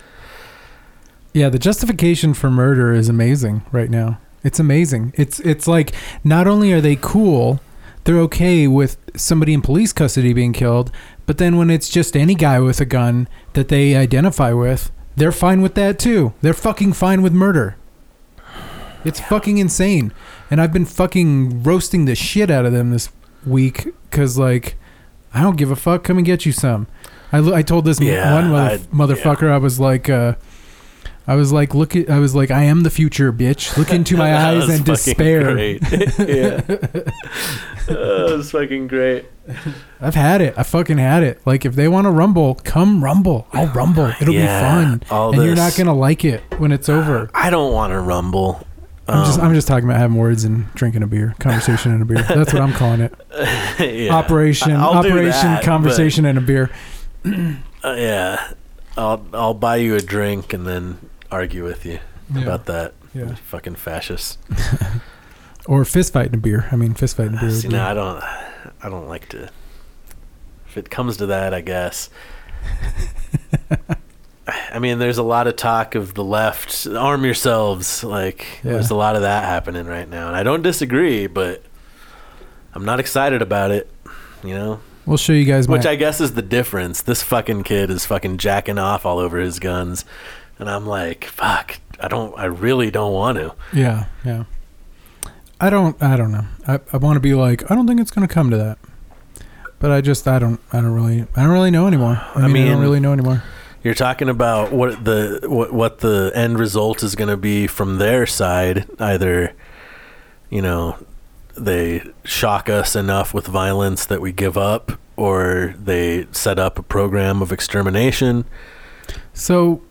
Yeah, the justification for murder is amazing right now. It's amazing. It's it's like not only are they cool, they're okay with somebody in police custody being killed, but then when it's just any guy with a gun that they identify with, they're fine with that too. They're fucking fine with murder. It's fucking insane. And I've been fucking roasting the shit out of them this week cuz like I don't give a fuck. Come and get you some. I, I told this Yeah, one mother- I- motherfucker I was like uh I was like, look at, I was like, I am the future, bitch. Look into my [laughs] That eyes was and fucking despair. Great. [laughs] yeah, [laughs] that was fucking great. I've had it. I fucking had it. Like, if they want to rumble, come rumble. I'll rumble. It'll Yeah, be fun. all and you're not this- gonna like it when it's over. [sighs] I don't want to rumble. I'm just, Um, I'm just talking about having words and drinking a beer, conversation and a beer. That's what I'm calling it. yeah. Operation, I'll do operation, that, conversation and a beer. uh, yeah, I'll I'll buy you a drink and then argue with you Yeah. about that. Yeah. Fucking fascist. [laughs] Or fist fight and a beer. I mean, fist fight and a beer. See, no, I don't. I don't like to. If it comes to that, I guess. [laughs] I mean, there's a lot of talk of the left. Arm yourselves. Like, Yeah. there's a lot of that happening right now, and I don't disagree, but I'm not excited about it. You know, We'll show you guys my. which I guess is the difference. This fucking kid is fucking jacking off all over his guns, and I'm like, fuck. I don't. I really don't want to. Yeah, yeah. I don't. I don't know. I, I want to be like. I don't think it's going to come to that. But I just. I don't. I don't really. I don't really know anymore. I, [sighs] I mean, I don't really know anymore. You're talking about what the what what the end result is going to be from their side. Either, you know, they shock us enough with violence that we give up, or they set up a program of extermination. So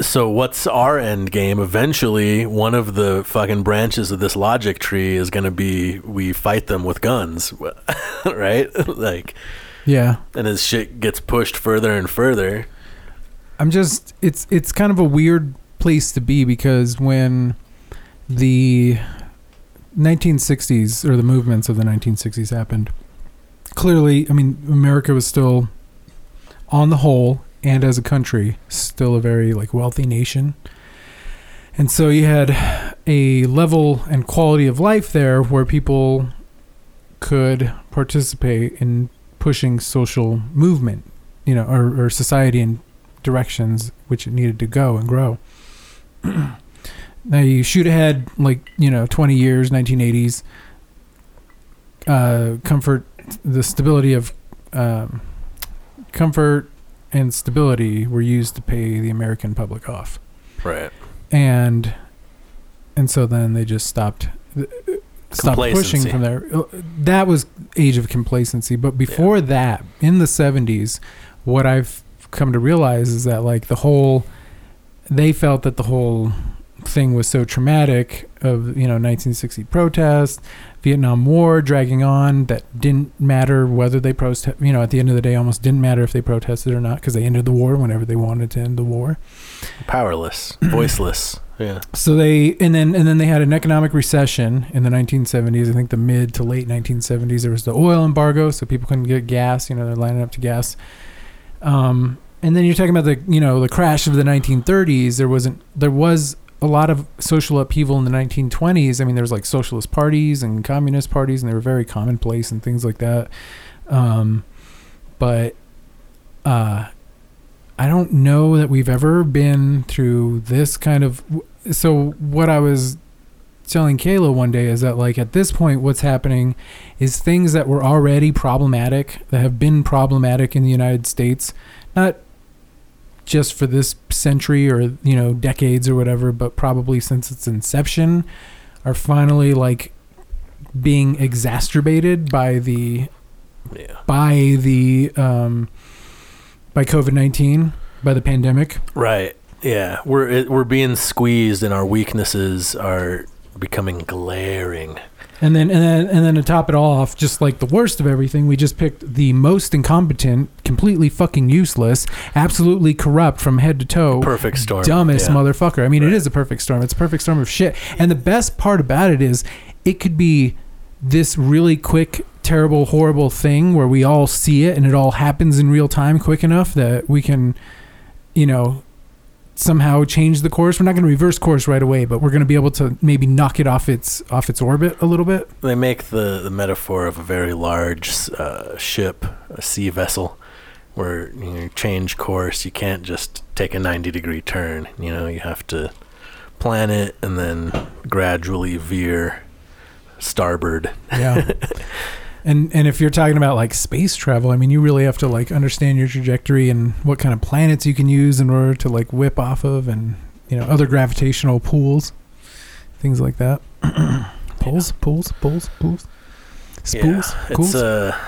So what's our end game? Eventually, one of the fucking branches of this logic tree is going to be we fight them with guns, [laughs] right? [laughs] like, yeah, and as shit gets pushed further and further, I'm just. It's it's kind of a weird place to be because when the 1960s or the movements of the 1960s happened, clearly, I mean, America was still, on the whole, and as a country, still a very like wealthy nation. And so you had a level and quality of life there where people could participate in pushing social movement, you know, or, or society in directions which it needed to go and grow. [clears throat] now you shoot ahead like, you know, 20 years, 1980s, uh, comfort, the stability of um, comfort and stability were used to pay the American public off. Right? and and so then they just stopped stopped pushing from there. Uh, that was age of complacency. But before that in the 70s what i've come to realize is that like the whole they felt that the whole thing was so traumatic of you know 1960 protests vietnam war dragging on that didn't matter whether they protest you know at the end of the day almost didn't matter if they protested or not because they ended the war whenever they wanted to end the war Powerless, [clears throat] voiceless. Yeah. so they and then and then they had an economic recession in the 1970s. I think the mid to late 1970s. There was the oil embargo, so people couldn't get gas. You know, they're lining up to gas. Um, and then you're talking about the you know the crash of the 1930s. There wasn't there was a lot of social upheaval in the 1920s. I mean, there was like socialist parties and communist parties, and they were very commonplace and things like that. Um, but uh, I don't know that we've ever been through this kind of. So what I was telling Kayla one day is that like at this point, what's happening is things that were already problematic that have been problematic in the United States, not just for this century or you know decades or whatever, but probably since its inception, are finally like being exacerbated by the Yeah. by the um, by COVID nineteen by the pandemic. Right. Yeah. We're it, we're being squeezed, and our weaknesses are becoming glaring. And then and then and then to top it all off, just like the worst of everything, we just picked the most incompetent, completely fucking useless, absolutely corrupt from head to toe. Perfect storm. Dumbest Yeah. motherfucker. I mean, it Right. is a perfect storm. It's a perfect storm of shit. And the best part about it is it could be this really quick, terrible, horrible thing where we all see it and it all happens in real time quick enough that we can, you know, somehow change the course. We're not going to reverse course right away, but we're going to be able to maybe knock it off its off its orbit a little bit. They make the, the metaphor of a very large uh, ship, a sea vessel, where you know, change course. You can't just take a 90 degree turn. You know, you have to plan it and then gradually veer starboard. Yeah. [laughs] and and if you're talking about like space travel, I mean, you really have to like understand your trajectory and what kind of planets you can use in order to like whip off of, and you know other gravitational pools, things like that. pulls, pulls, pulls, pulls, spools, Yeah, it's a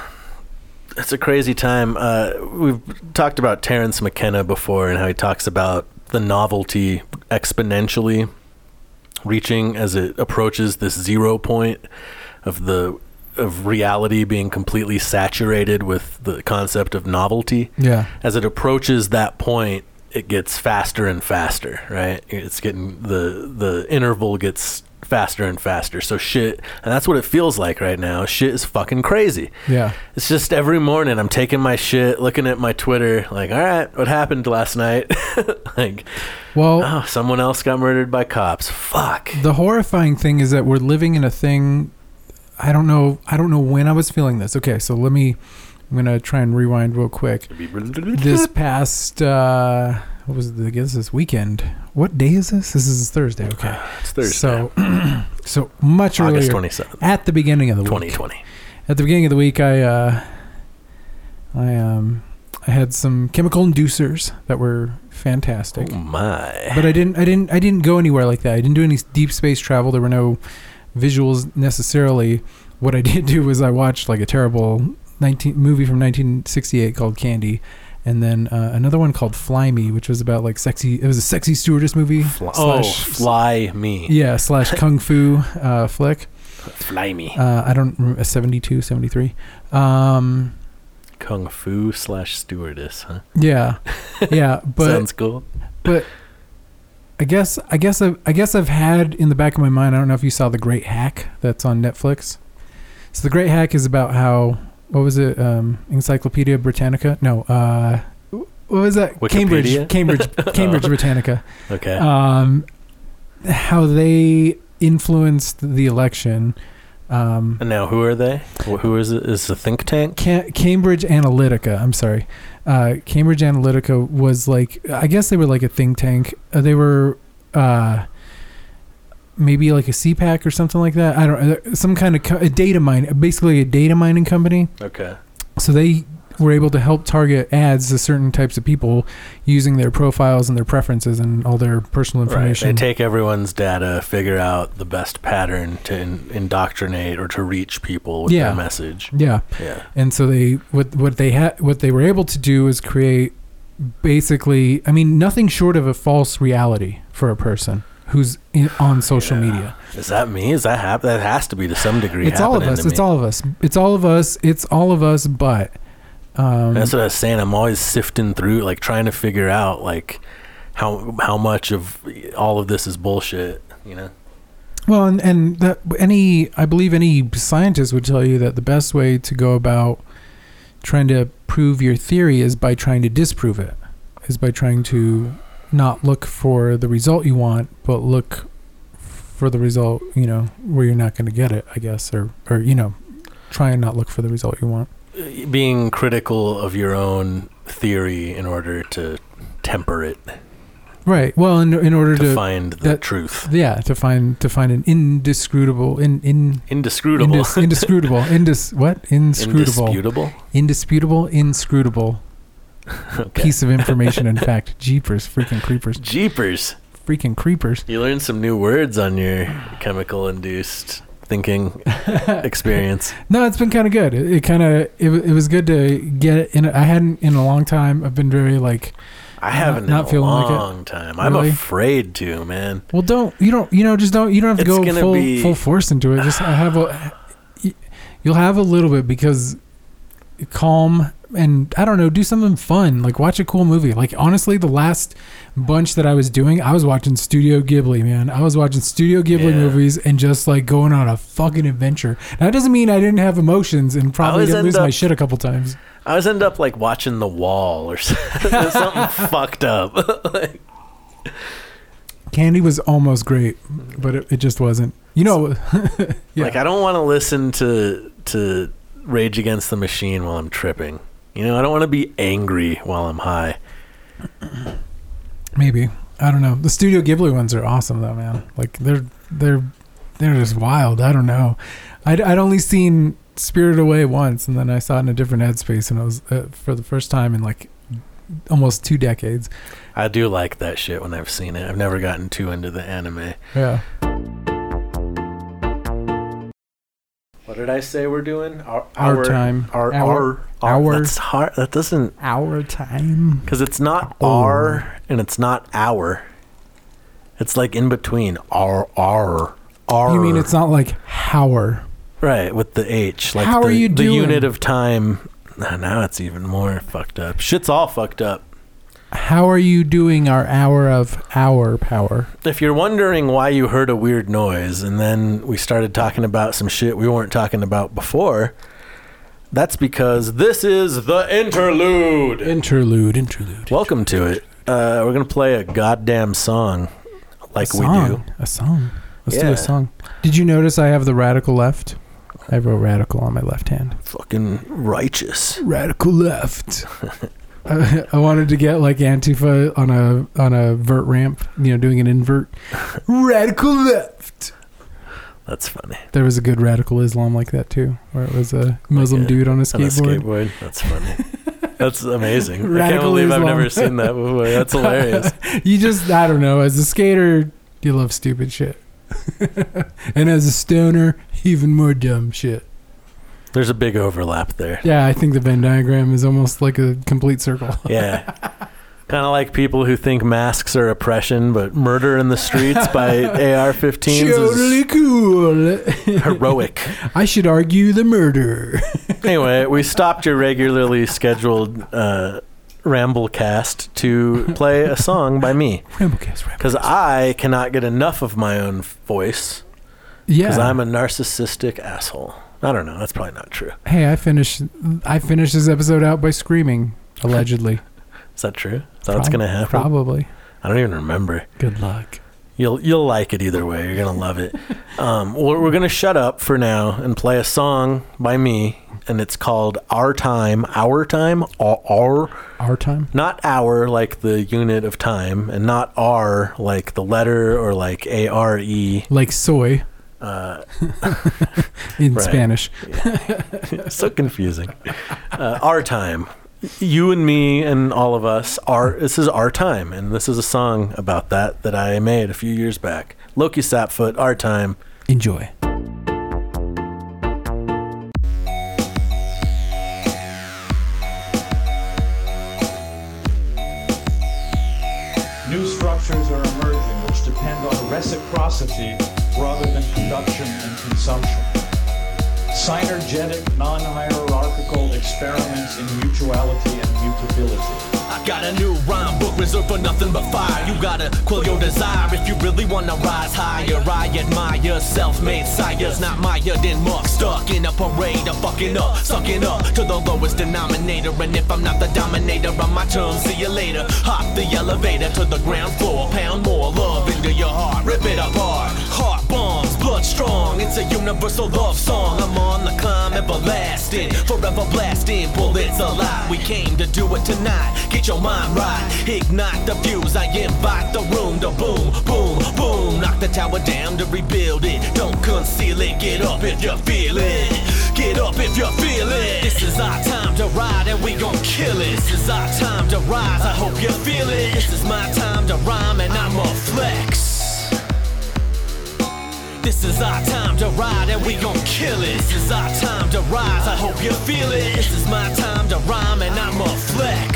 it's a crazy time. Uh, we've talked about Terence McKenna before and how he talks about the novelty exponentially reaching as it approaches this zero point of the of reality being completely saturated with the concept of novelty yeah, as it approaches that point it gets faster and faster right? It's getting the the interval gets faster and faster. So shit and that's what it feels like right now. Shit is fucking crazy. Yeah, it's just every morning i'm taking my shit looking at my twitter like all right what happened last night? [laughs] Like well, oh someone else got murdered by cops. Fuck. the horrifying thing is that we're living in a thing I don't know I don't know when I was feeling this. Okay, so let me I'm going to try and rewind real quick. this past uh what was it, I guess this weekend. What day is this? This is Thursday. Okay. it's thursday So [clears throat] so much august earlier 27th at the beginning of the week. 2020 At the beginning of the week I uh I um I had some chemical inducers that were fantastic. oh my But I didn't I didn't I didn't go anywhere like that. I didn't do any deep space travel. There were no visuals necessarily. What I [laughs] did do was I watched like a terrible 19 movie from 1968 called Candy and then uh, another one called Fly Me which was about like sexy it was a sexy stewardess movie Fly- oh fly me. Yeah slash kung fu uh, flick. Fly me. Uh, I don't remember 72 73 um kung fu slash stewardess huh? Yeah. Yeah [laughs] but sounds cool. but I guess I guess I've, I guess I've had in the back of my mind. I don't know if you saw the Great Hack that's on Netflix. So the Great Hack is about how what was it? Um, Encyclopedia Britannica? No. Uh, what was that? Wikipedia? Cambridge. Cambridge. [laughs] Cambridge Britannica. okay Um, how they influenced the election. Um, And now, who are they? Wh- Who is it? Is the think tank? Ca- Cambridge Analytica. I'm sorry. Uh, Cambridge Analytica was like, I guess they were like a think tank. Uh, they were uh, maybe like a CPAC or something like that. I don't uh, some kind of co- a data mine, basically a data mining company. Okay. So they were able to help target ads to certain types of people using their profiles and their preferences and all their personal Right. information. They take everyone's data, figure out the best pattern to in- indoctrinate or to reach people with Yeah. their message. yeah. Yeah. and so they what what they had what they were able to do is create basically i mean nothing short of a false reality for a person who's in, on social Yeah. media Is that me? Is that hap- That has to be to some degree. it's all of us it's me. all of us it's all of us it's all of us but um That's what I was saying. I'm always sifting through, like trying to figure out, like how how much of all of this is bullshit. You know. well and, and that any i believe any scientist would tell you that the best way to go about trying to prove your theory is by trying to disprove it is by trying to not look for the result you want but look for the result you know where you're not going to get it i guess or or you know try and not look for the result you want being critical of your own theory in order to temper it. Right. Well, in, in order to, to, find the that- truth. yeah, to find to find an indiscutable in in Indiscrutable. indis, indisputable [laughs] indis what inscrutable Indisputable. indisputable inscrutable Okay. piece of information. in [laughs] fact, jeepers, freaking creepers, Jeepers. freaking creepers. You learned some new words on your chemical induced thinking [laughs] experience. No, it's been kind of good. It, it kind of it, it was good to get in. I hadn't in a long time. I've been very like, I haven't not in a feeling like it. long time. I'm afraid to, man. well, don't you don't you know just don't you don't have to It's go full be- full force into it. Just I have a [sighs] you'll have a little bit because calm and I don't know, do something fun. Like watch a cool movie. Like honestly, the last bunch that I was doing, I was watching Studio Ghibli, man. I was watching Studio Ghibli Yeah. movies and just like going on a fucking adventure. Now, that doesn't mean I didn't have emotions and probably didn't lose my shit a couple times. I always end up like watching The Wall or [laughs] something, something [laughs] fucked up. like, [laughs] Candy was almost great, but it, it just wasn't. You know, yeah. like I don't want to listen to to Rage Against the Machine while I'm tripping. You know, I don't want to be angry while I'm high. maybe I don't know. The Studio Ghibli ones are awesome though, man. Like they're they're they're just wild. I don't know. I'd, I'd only seen Spirited Away once, and then I saw it in a different headspace, and it was uh, for the first time in like almost two decades. I do like that shit when I've seen it. I've never gotten too into the anime. Yeah. What did I say we're doing? Our, Our time. Our Our- our, our- That's hard. That doesn't Our time. because it's not Oh. our and it's not our. It's like in between. Our our our. You mean it's not like Howard? right with the H? Like How the, are you doing? the unit of time. Now it's even more fucked up. Shit's all fucked up. How are you doing our hour of our power? If you're wondering why you heard a weird noise and then we started talking about some shit we weren't talking about before, that's because this is the interlude. Interlude, interlude. Welcome to it. Uh, we're gonna play a goddamn song, like we do. A song. Let's do Yeah. a song. Did you notice I have the radical left? I wrote radical on my left hand. Fucking righteous. Radical left. [laughs] I, I wanted to get like Antifa on a on a vert ramp, you know, doing an invert. [laughs] Radical left. That's funny. There was a good radical Islam like that too, where it was a Muslim a- dude on a On a skateboard. skateboard. That's funny. That's amazing. I can't Radical believe I've never seen that before. That's hilarious. [laughs] You just I don't know. As a skater, you love stupid shit, [laughs] and as a stoner, even more dumb shit. There's a big overlap there. Yeah, I think the Venn diagram is almost like a complete circle. Yeah. [laughs] kind of like people who think masks are oppression, but murder in the streets by [laughs] AR-15s Totally cool. heroic. [laughs] I should argue the murder. [laughs] anyway, we stopped your regularly scheduled uh, Ramblecast to play a song by me Ramblecast, Ramblecast. because I cannot get enough of my own voice Yeah. because I'm a narcissistic asshole. I don't know. That's probably not true. hey, I finished. I finished this episode out by screaming. Allegedly. Is that true? Is that what's Prob- gonna happen? Probably. I don't even remember. Good luck. You'll you'll like it either way. You're gonna love it. [laughs] Um, we're, we're gonna shut up for now and play a song by me, and it's called "Our Time." Our time. Our, our Our time. not hour like the unit of time, and not R like the letter or like A R E. Like soy Uh, [laughs] in [laughs] Spanish. so confusing. Uh, our time. You and me and all of us are. This is our time, and this is a song about that that I made a few years back. Lowki Sapfoot, our time. Enjoy. New structures are emerging which depend on reciprocity rather than production and consumption. Synergetic, non-hierarchical experiments in mutuality and mutability. I got a new rhyme book reserved for nothing but fire. You gotta quell your desire if you really wanna rise higher. I admire self-made sires, not mired in muck. Stuck in a parade of fucking up, sucking up to the lowest denominator. And if I'm not the dominator on my term, see you later. Hop the elevator to the ground floor, pound more love into your heart, rip it apart. Heart bombs, blood strong, it's a universal love song. I'm on the climb, everlasting, forever blasting. Bullets alive, we came to do it tonight. Get your mind right, ignite the fuse. I invite the room to boom, boom, boom. Knock the tower down to rebuild it. Don't conceal it. Get up if you feel it. Get up if you feel it. This is our time to ride and we gon' kill it. This is our time to rise. I hope you feel it. This is my time to rhyme and I'ma flex. This is our time to ride and we gon' kill it. This is our time to rise. I hope you feel it. This is my time to rhyme and I'ma flex.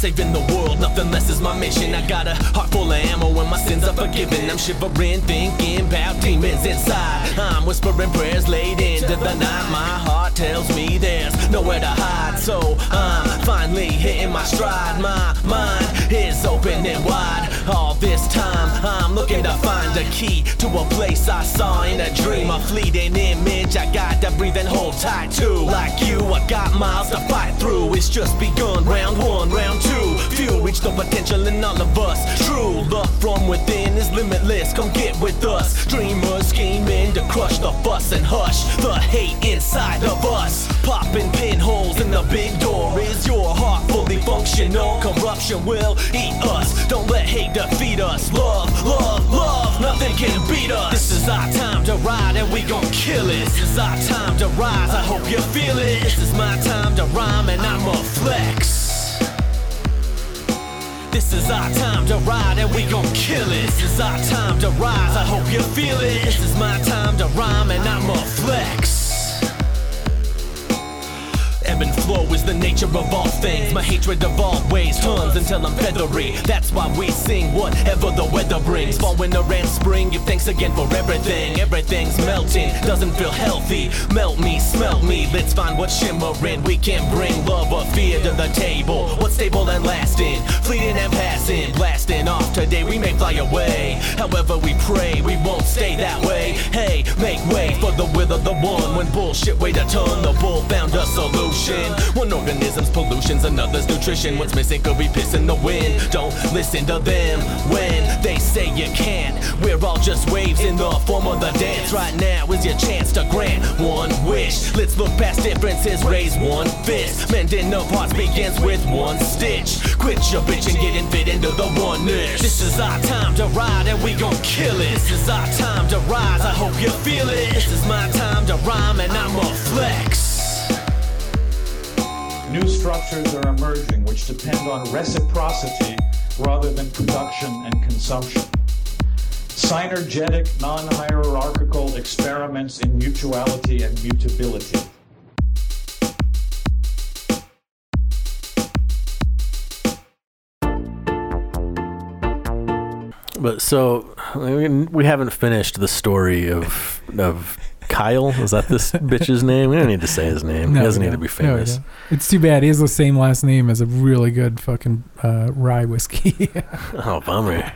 Saving the world, nothing less is my mission. I got a heart full of ammo and my sins are forgiven. I'm shivering, thinking about demons inside. I'm whispering prayers late into the night. My heart tells me there's nowhere to hide. So I'm finally hitting my stride. My mind is opening wide. All this time, I'm looking to find a key to a place I saw in a dream. A fleeting image I got to breathe and hold tight to. Like you, I got miles to fight through. It's just begun. Round one, round two. Reach the potential in all of us. True love from within is limitless. Come get with us. Dreamers scheming to crush the fuss and hush the hate inside of us. Popping pinholes in the big door. Is your heart fully functional? Corruption will eat us. Don't let hate defeat us. Love, love, love. Nothing can beat us. This is our time to ride and we gon' kill it. This is our time to rise. I hope you feel it. This is my time to rhyme and I'ma flex. This is our time to ride and we gon' kill it. This is our time to rise. I hope you feel it. This is my time to rhyme and I'ma flex. Ebb and flow is the nature of all things. My hatred of all ways turns until I'm feathery. That's why we sing whatever the weather brings. Fall, winter, and spring. Give thanks again for everything. Everything's melting, doesn't feel healthy. Melt me, smelt me. Let's find what's shimmering. We can bring love or fear to the table. What's stable and lasting? Fleeting and passing, blasting off today. We may fly away. However, we pray we won't stay that way. Hey, make way for the will of the one. When bullshit weighed a ton, the bull found a solution. One organism's pollution's another's nutrition. What's missing could be piss in the wind. Don't listen to them when they say you can't. We're all just waves in the form of the dance. Right now is your chance to grant one wish. Let's look past differences, raise one fist. Mending of hearts begins with one stitch. Quit your bitch and get in fit into the oneness. This is our time to ride and we gon' kill it. This is our time to rise. I hope you feel it. This is my time to rhyme and I'ma flex. New structures are emerging which depend on reciprocity rather than production and consumption. Synergetic, non hierarchical experiments in mutuality and mutability. But so we haven't finished the story of of Kyle. Is that this [laughs] bitch's name? We don't need to say his name. he doesn't need to be don't. No, famous. it's too bad. He has the same last name as a really good fucking uh, rye whiskey. [laughs] oh, bummer.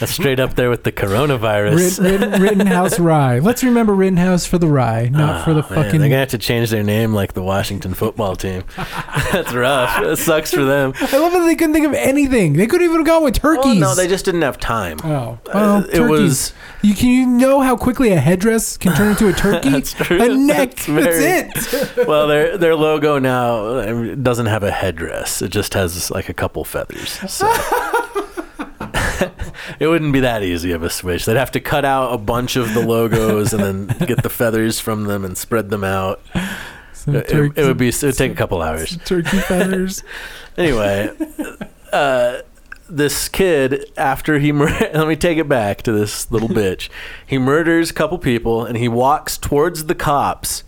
That's straight up there with the coronavirus. Rit- Rit- Rittenhouse Rye. Let's remember Rittenhouse for the rye, not for the Oh, man, fucking. they're gonna have to change their name like the Washington football team. [laughs] That's rough. It sucks for them. I love that they couldn't think of anything. They couldn't even have gone with turkeys. Oh, no, they just didn't have time. Oh, Uh, well, it turkeys. was- You can you know how quickly a headdress can turn into a turkey? [laughs] That's true. A neck. That's That's, it. [laughs] well, their their logo now uh, doesn't have a headdress. It just has like a couple feathers. So. It wouldn't be that easy of a switch. They'd have to cut out a bunch of the logos and then [laughs] get the feathers from them and spread them out. Some It, turkey- it would be. It would take a couple hours. turkey feathers. [laughs] Anyway, uh, this kid after he mur- [laughs] let me take it back to this little bitch. He murders a couple people and he walks towards the cops,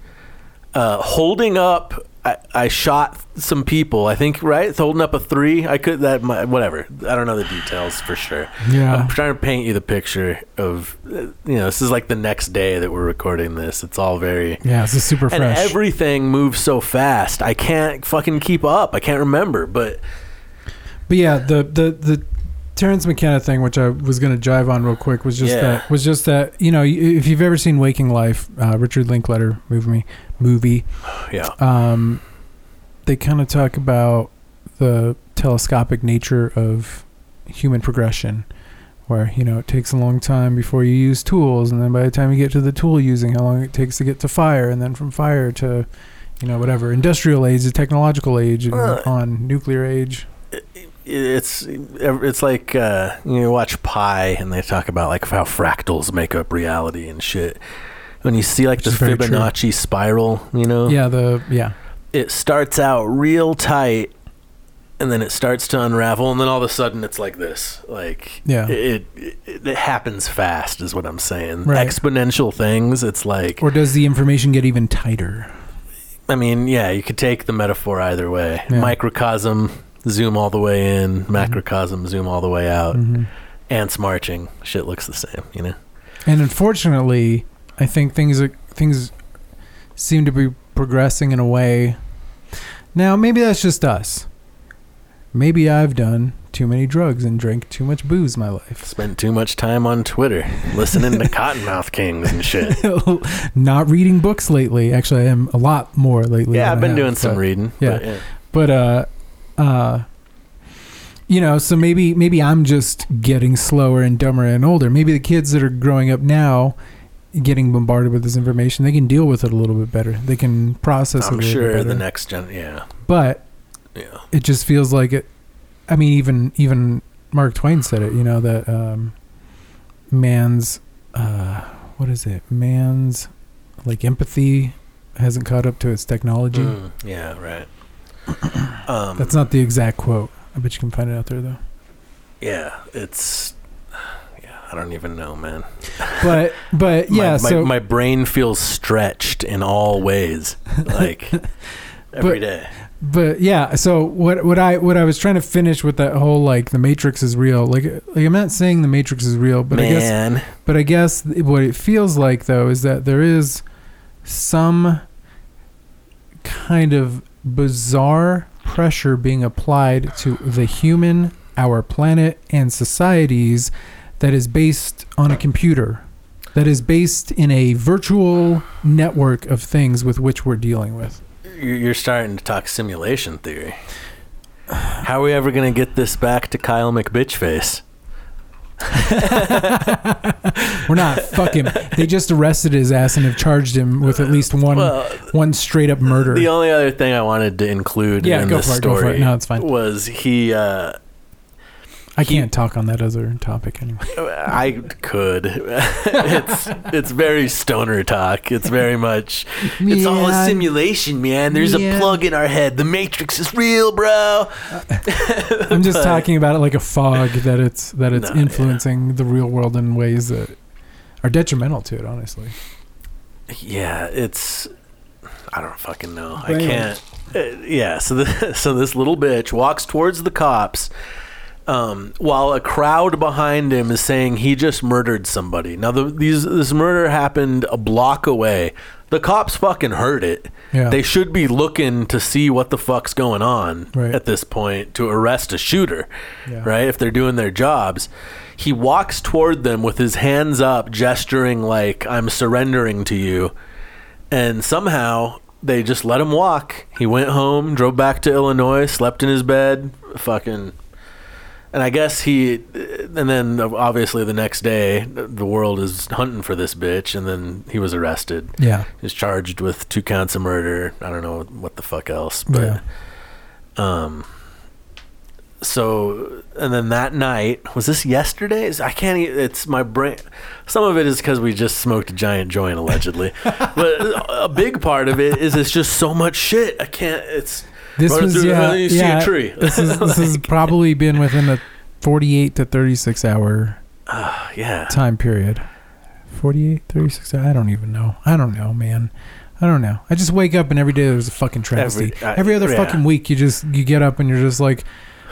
uh, holding up. I, I shot some people. I think right, it's holding up a three. I could that might, whatever. I don't know the details for sure. Yeah. I'm trying to paint you the picture of uh, you know this is like the next day that we're recording this. It's all very Yeah, this is super and fresh. everything moves so fast. I can't fucking keep up. I can't remember, but But yeah, the the the Terence McKenna thing, which I was going to jive on real quick, was just Yeah. that was just that you know if you've ever seen Waking Life, uh, Richard Linklater movie movie, [sighs] yeah. um, they kind of talk about the telescopic nature of human progression, where you know it takes a long time before you use tools, and then by the time you get to the tool using, how long it takes to get to fire, and then from fire to, you know, whatever industrial age, the technological age, and Uh, on nuclear age. It's it's like uh, you watch Pi and they talk about like how fractals make up reality and shit. When you see like Which the very true. Fibonacci spiral, you know, Yeah, the yeah. it starts out real tight, and then it starts to unravel, and then all of a sudden it's like this. Like Yeah. it it, it happens fast, is what I'm saying. Right. Exponential things. It's like Or does the information get even tighter? I mean, yeah, you could take the metaphor either way. Yeah. Microcosm, zoom all the way in. Macrocosm, zoom all the way out. Mhm. Ants marching, shit looks the same, you know. And unfortunately, I think things are, things seem to be progressing in a way. Now, maybe that's just us. Maybe I've done too many drugs and drank too much booze my life. Spent too much time on Twitter listening to [laughs] Cottonmouth Kings and shit. [laughs] Not reading books lately. Actually, I am a lot more lately. Yeah, than I've been have, doing some reading. yeah. but, But uh, uh, you know, so maybe maybe I'm just getting slower and dumber and older. Maybe the kids that are growing up now, getting bombarded with this information, they can deal with it a little bit better. They can process it a I'm little bit sure better. the next gen, yeah, but yeah. it just feels like it. I mean, even even Mark Twain said it. You know that um, man's uh, what is it? Man's like empathy hasn't caught up to its technology. Mm, yeah, right. Um, That's not the exact quote. I bet you can find it out there though. yeah, it's. Yeah, I don't even know, man. But but [laughs] yeah, my, so my brain feels stretched in all ways, like [laughs] every But- day. but yeah, so what what I what I was trying to finish with that whole like the Matrix is real. Like like I'm not saying the Matrix is real, but I guess But I guess what it feels like though is that there is some kind of bizarre pressure being applied to the human, our planet, and societies that is based on a computer. That is based in a virtual network of things with which we're dealing with. you're starting to talk simulation theory. How are we ever gonna get this back to Kyle McBitchface? [laughs] We're not fucking. They just arrested his ass and have charged him with at least one Well, one straight up murder. The only other thing I wanted to include Yeah, in go this for it, go story for it. No, it's fine. was he. Uh, I he- can't talk on that other topic anyway. [laughs] I could. [laughs] it's it's very stoner talk. It's very much. It's all a simulation, man. There's Yeah. a plug in our head. The Matrix is real, bro. [laughs] I'm just But- talking about it like a fog that it's that it's No, yeah. influencing the real world in ways that are detrimental to it. Honestly, Yeah, it's. I don't fucking know. I can't. Uh, yeah, so the, so this little bitch walks towards the cops, um, while a crowd behind him is saying he just murdered somebody. Now the, these this murder happened a block away. The cops fucking heard it. Yeah. They should be looking to see what the fuck's going on Right. at this point to arrest a shooter, Yeah. right? If they're doing their jobs. He walks toward them with his hands up, gesturing like, I'm surrendering to you. And somehow they just let him walk. He went home, drove back to Illinois, slept in his bed, fucking. And I guess he, and then obviously the next day, the world is hunting for this bitch, and then he was arrested. yeah, he's charged with two counts of murder. I don't know what the fuck else, but yeah. um. So and then that night was this yesterday? I can't. It's my brain. Some of it is because we just smoked a giant joint allegedly, [laughs] but a big part of it is it's just so much shit. I can't. It's This was through- yeah, you see yeah. a tree. [laughs] This is this has [laughs] probably been within a 48 to 36 hour yeah. time period. 48, 36. I don't even know. I don't know, man. I don't know. I just wake up and every day there's a fucking travesty. Every- Every, uh, other yeah. fucking week, you just you get up and you're just like,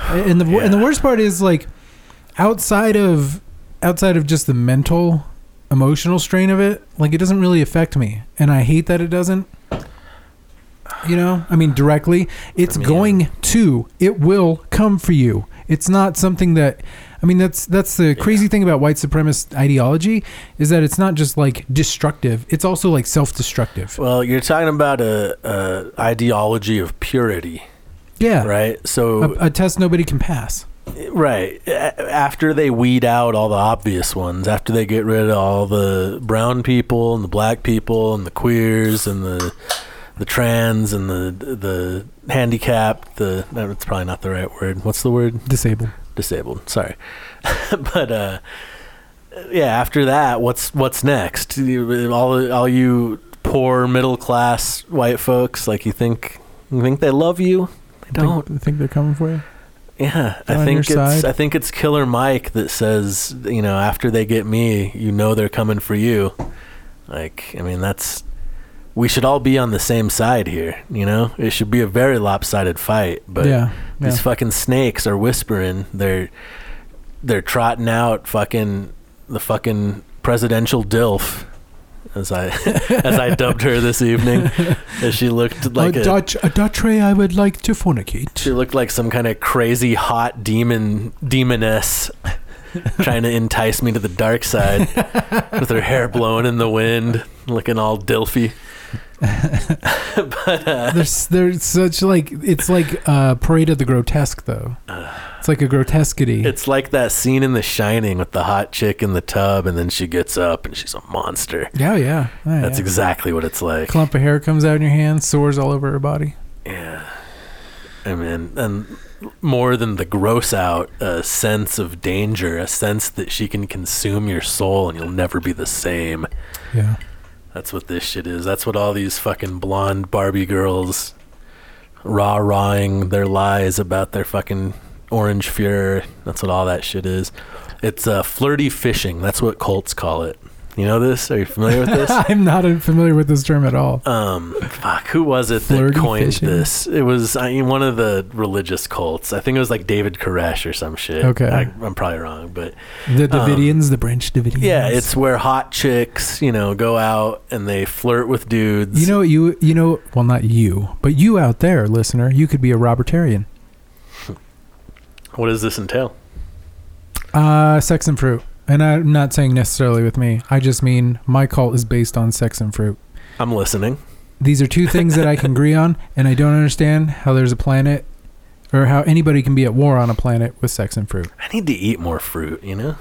and the and the worst part is like, outside of outside of just the mental, emotional strain of it, like it doesn't really affect me, and I hate that it doesn't. You know, I mean, directly, it's I mean- going to. It will come for you. It's not something that. I mean, that's that's the crazy thing about white supremacist ideology is that it's not just like destructive; it's also like self-destructive. Well, you're talking about a, a ideology of purity, Yeah, right? So a, a test nobody can pass. Right. After they weed out all the obvious ones, after they get rid of all the brown people and the black people and the queers and the the trans and the the handicapped, the that's probably not the right word. What's the word? Disabled. Disabled. Sorry. [laughs] but uh yeah, after that, what's what's next? All all you poor middle class white folks, like you think you think they love you? They don't. Think, think they're coming for you? Yeah, They're I think it's side? I think it's Killer Mike that says, you know, after they get me, you know they're coming for you. Like, I mean, that's we should all be on the same side here, you know? It should be a very lopsided fight, but yeah. these fucking snakes are whispering. They're they're trotting out fucking the fucking presidential dilf as I [laughs] as I dubbed her this evening [laughs] as she looked like a a, Dutch, a Dutch ray I would like to fornicate. She looked like some kind of crazy hot demon demoness [laughs] trying to entice me to the dark side [laughs] with her hair blowing in the wind, looking all dilfy. [laughs] but uh, There's there's such like it's like uh, Parade of the Grotesque though. [sighs] It's like a grotesquity. it's like that scene in The Shining with the hot chick in the tub, and then she gets up and she's a monster. yeah, yeah. yeah That's yeah. exactly what it's like. clump of hair comes out in your hand, sores all over her body. Yeah. I mean, and more than the gross out, a sense of danger, a sense that she can consume your soul and you'll never be the same. Yeah. That's what this shit is. That's what all these fucking blonde Barbie girls rah rahing their lies about their fucking orange Führer. That's what all that shit is. It's uh, flirty fishing. That's what cults call it. You know this? Are you familiar with this? [laughs] I'm not familiar with this term at all. um, fuck, who was it that Flirty coined fishing? this? It was I mean, one of the religious cults. I think it was like David Koresh or some shit. Okay. I, I'm probably wrong, but The Davidians, the Branch Davidians. um, yeah, it's where hot chicks, you know, go out and they flirt with dudes. You know, you you know, well, not you, but you out there, listener, you could be a Robertarian. what does this entail? Uh, sex and fruit. And I'm not saying necessarily with me. I just mean my cult is based on sex and fruit. I'm listening. These are two things that I can agree on, [laughs] and I don't understand how there's a planet or how anybody can be at war on a planet with sex and fruit. I need to eat more fruit, you know?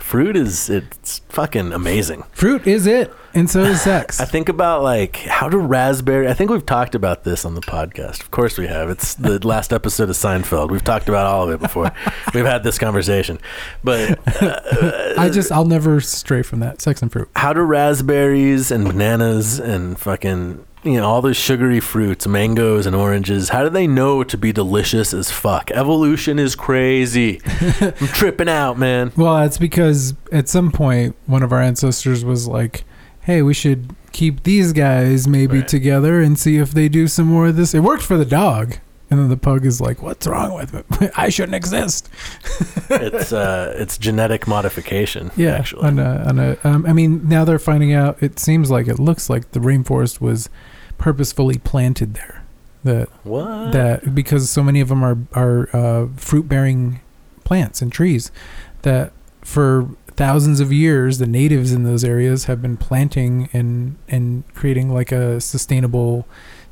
Fruit is it's fucking amazing. Fruit is it, and so is [sighs] sex. I think about like how do raspberry I think we've talked about this on the podcast. Of course we have. It's the [laughs] last episode of Seinfeld. We've talked about all of it before. [laughs] we've had this conversation. But uh, [laughs] I just, I'll never stray from that. Sex and fruit. how do raspberries and bananas and fucking you know all those sugary fruits, mangoes and oranges, how do they know to be delicious as fuck? Evolution is crazy. [laughs] I'm tripping out, man. Well, that's because at some point one of our ancestors was like, "Hey, we should keep these guys maybe Right. together and see if they do some more of this." It worked for the dog, and then the pug is like, "What's wrong with me? [laughs] I shouldn't exist." [laughs] It's uh it's genetic modification, Yeah, actually. on a, on a, um, I mean, now they're finding out. It seems like it looks like the rainforest was purposefully planted there. That What? that because so many of them are are uh, fruit bearing plants and trees that for thousands of years the natives in those areas have been planting and and creating like a sustainable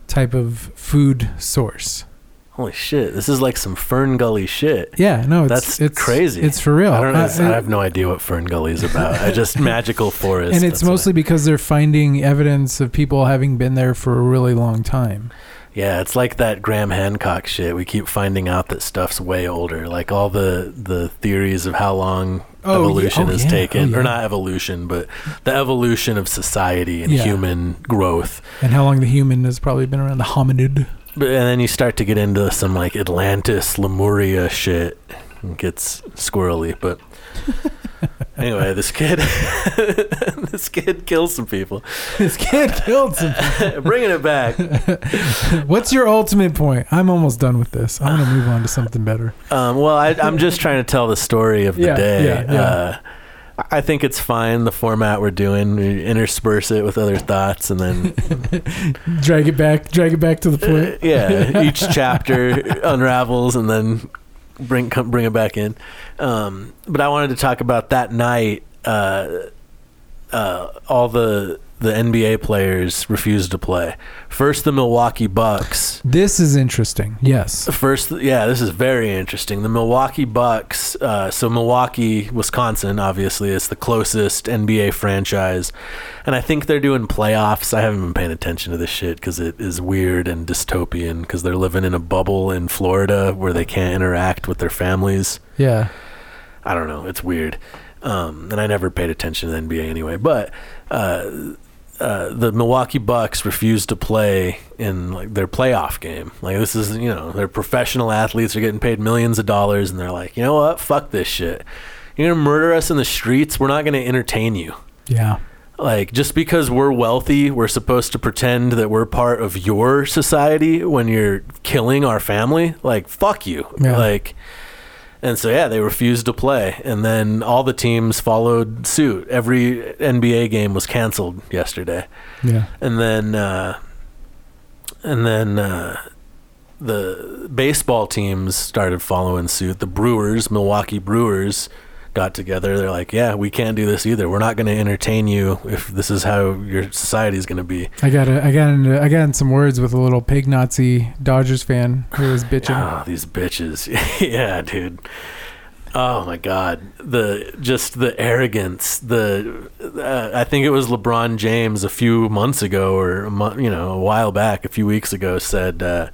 type of food source. Holy shit! This is like some Fern Gully shit. Yeah, no, it's That's it's crazy. It's for real. I don't. Uh, I have no idea what Fern Gully is about. I just [laughs] magical forest. and it's what mostly because they're finding evidence of people having been there for a really long time. Yeah, it's like that Graham Hancock shit. We keep finding out that stuff's way older. Like all the the theories of how long Oh, yeah. evolution Oh, has yeah. taken, Oh, or not evolution, but the evolution of society and Yeah. human growth. And how long the human has probably been around the hominid. But and then you start to get into some like Atlantis, Lemuria shit. It gets squirrely, but [laughs] anyway, this kid, [laughs] this kid kills some people. this kid killed some. [laughs] Bringing it back. What's your ultimate point? I'm almost done with this. I'm gonna move on to something better. Um, well, I, I'm just trying to tell the story of the Yeah, day. yeah, yeah. Uh, I think it's fine the format we're doing. We intersperse it with other thoughts, and then [laughs] Drag it back. Drag it back to the uh, point. yeah, each chapter [laughs] unravels, and then bring come, bring it back in. Um, but I wanted to talk about that night. Uh, uh, all the the NBA players refused to play. First, the Milwaukee Bucks. This is interesting. Yes. First, yeah, this is very interesting. The Milwaukee Bucks. Uh, so Milwaukee, Wisconsin, obviously, is the closest NBA franchise, and I think they're doing playoffs. I haven't been paying attention to this shit because it is weird and dystopian because they're living in a bubble in Florida where they can't interact with their families. Yeah. I don't know. It's weird. Um, and I never paid attention to the NBA anyway. But uh, uh, the Milwaukee Bucks refused to play in like their playoff game. Like this is, you know, they're professional athletes. They're getting paid millions of dollars, and they're like, you know what? Fuck this shit. You're gonna murder us in the streets. We're not gonna entertain you. Yeah. Like just because we're wealthy, we're supposed to pretend that we're part of your society when you're killing our family. Like fuck you. Yeah. Like and so yeah, they refused to play, and then all the teams followed suit. Every NBA game was canceled yesterday, Yeah. and then uh, and then uh, the baseball teams started following suit. The Brewers, Milwaukee Brewers, got together. They're like, "Yeah, we can't do this either. We're not going to entertain you if this is how your society is going to be." I got a, I got into, I got in some words with a little pig Nazi Dodgers fan who was bitching. Oh, these bitches. [laughs] yeah, dude. Oh my god. The just the arrogance. The uh, I think it was LeBron James a few months ago or month, you know, a while back, a few weeks ago said uh,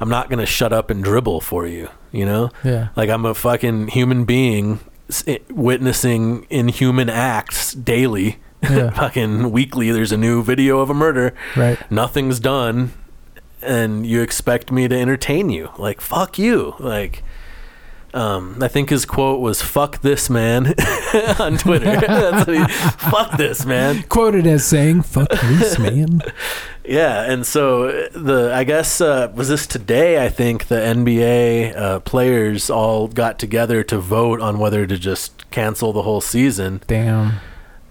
I'm not going to shut up and dribble for you, you know? Yeah. Like I'm a fucking human being Eh, witnessing inhuman acts daily. Yeah. [laughs] fucking weekly there's a new video of a murder Right. nothing's done and you expect me to entertain you like fuck you like um, I think his quote was "fuck this man" [laughs] on Twitter. [laughs] [laughs] That's what he, fuck this man. Quoted as saying, "Fuck this man." Yeah, and so the I guess uh, was this today? I think the NBA uh, players all got together to vote on whether to just cancel the whole season. Damn.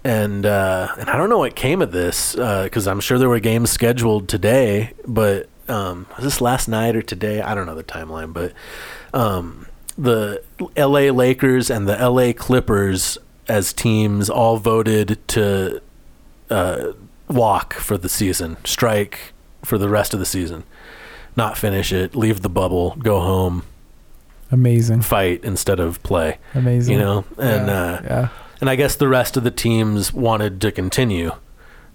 and uh, and I don't know what came of this because I'm sure there were games scheduled today, but um, was this last night or today? I don't know the timeline, but um, the L.A. Lakers and the L.A. Clippers as teams all voted to uh, walk for the season, strike for the rest of the season, not finish it, leave the bubble, go home, Amazing. fight instead of play. Amazing. You know, and yeah. uh, yeah. and I guess the rest of the teams wanted to continue.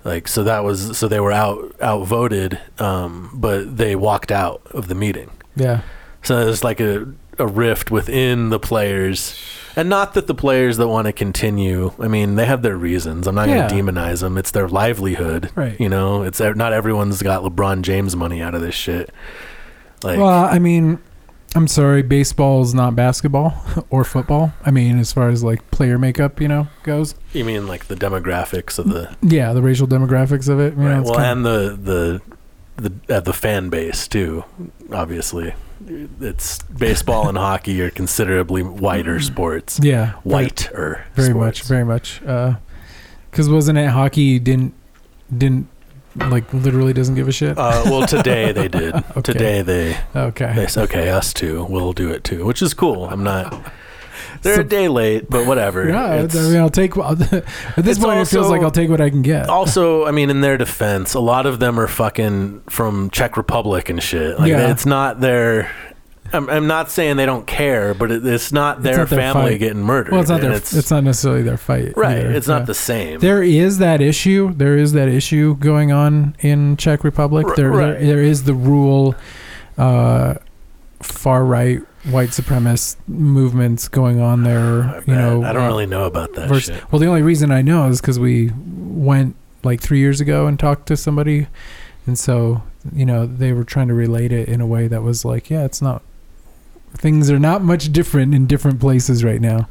Like so that was so they were out outvoted, um, but they walked out of the meeting. Yeah. So there's like a a rift within the players, and not that the players that want to continue. I mean, they have their reasons. I'm not Yeah. going to demonize them. It's their livelihood. Right. You know, it's not everyone's got LeBron James money out of this shit. Like, well, I mean, I'm sorry, baseball is not basketball [laughs] or football. I mean, as far as like player makeup, you know, goes. you mean like the demographics of the Yeah, the racial demographics of it. You right. it's Well, and the the the uh, the fan base too. Obviously, it's baseball and hockey are considerably whiter sports. yeah, Whiter, very much, very much. Because wasn't it hockey didn't didn't like literally doesn't give a shit. Uh, well, today they did. [laughs] Okay. Today they okay. they said, okay, us too. We'll do it too, which is cool. I'm not. They're So- a day late, but whatever. [laughs] Yeah, I mean, I'll take. [laughs] At this It's point, it feels like I'll take what I can get. also, I mean, in their defense, a lot of them are fucking from Czech Republic and shit. Like, Yeah. it's not their. I'm, I'm not saying they don't care, but it, it's not their not their family getting murdered. well, it's not their. It's, not necessarily their fight. right. either. It's not Yeah. the same. There is that issue. There is that issue going on in Czech Republic. R- There, right. there, there is the rule, uh, far right white supremacist movements going on there. [sighs] You know, I don't uh, really know about that vers- shit. Well, the only reason I know is because we went like three years ago and talked to somebody, and so you know they were trying to relate it in a way that was like, yeah, it's not. Things are not much different in different places right now.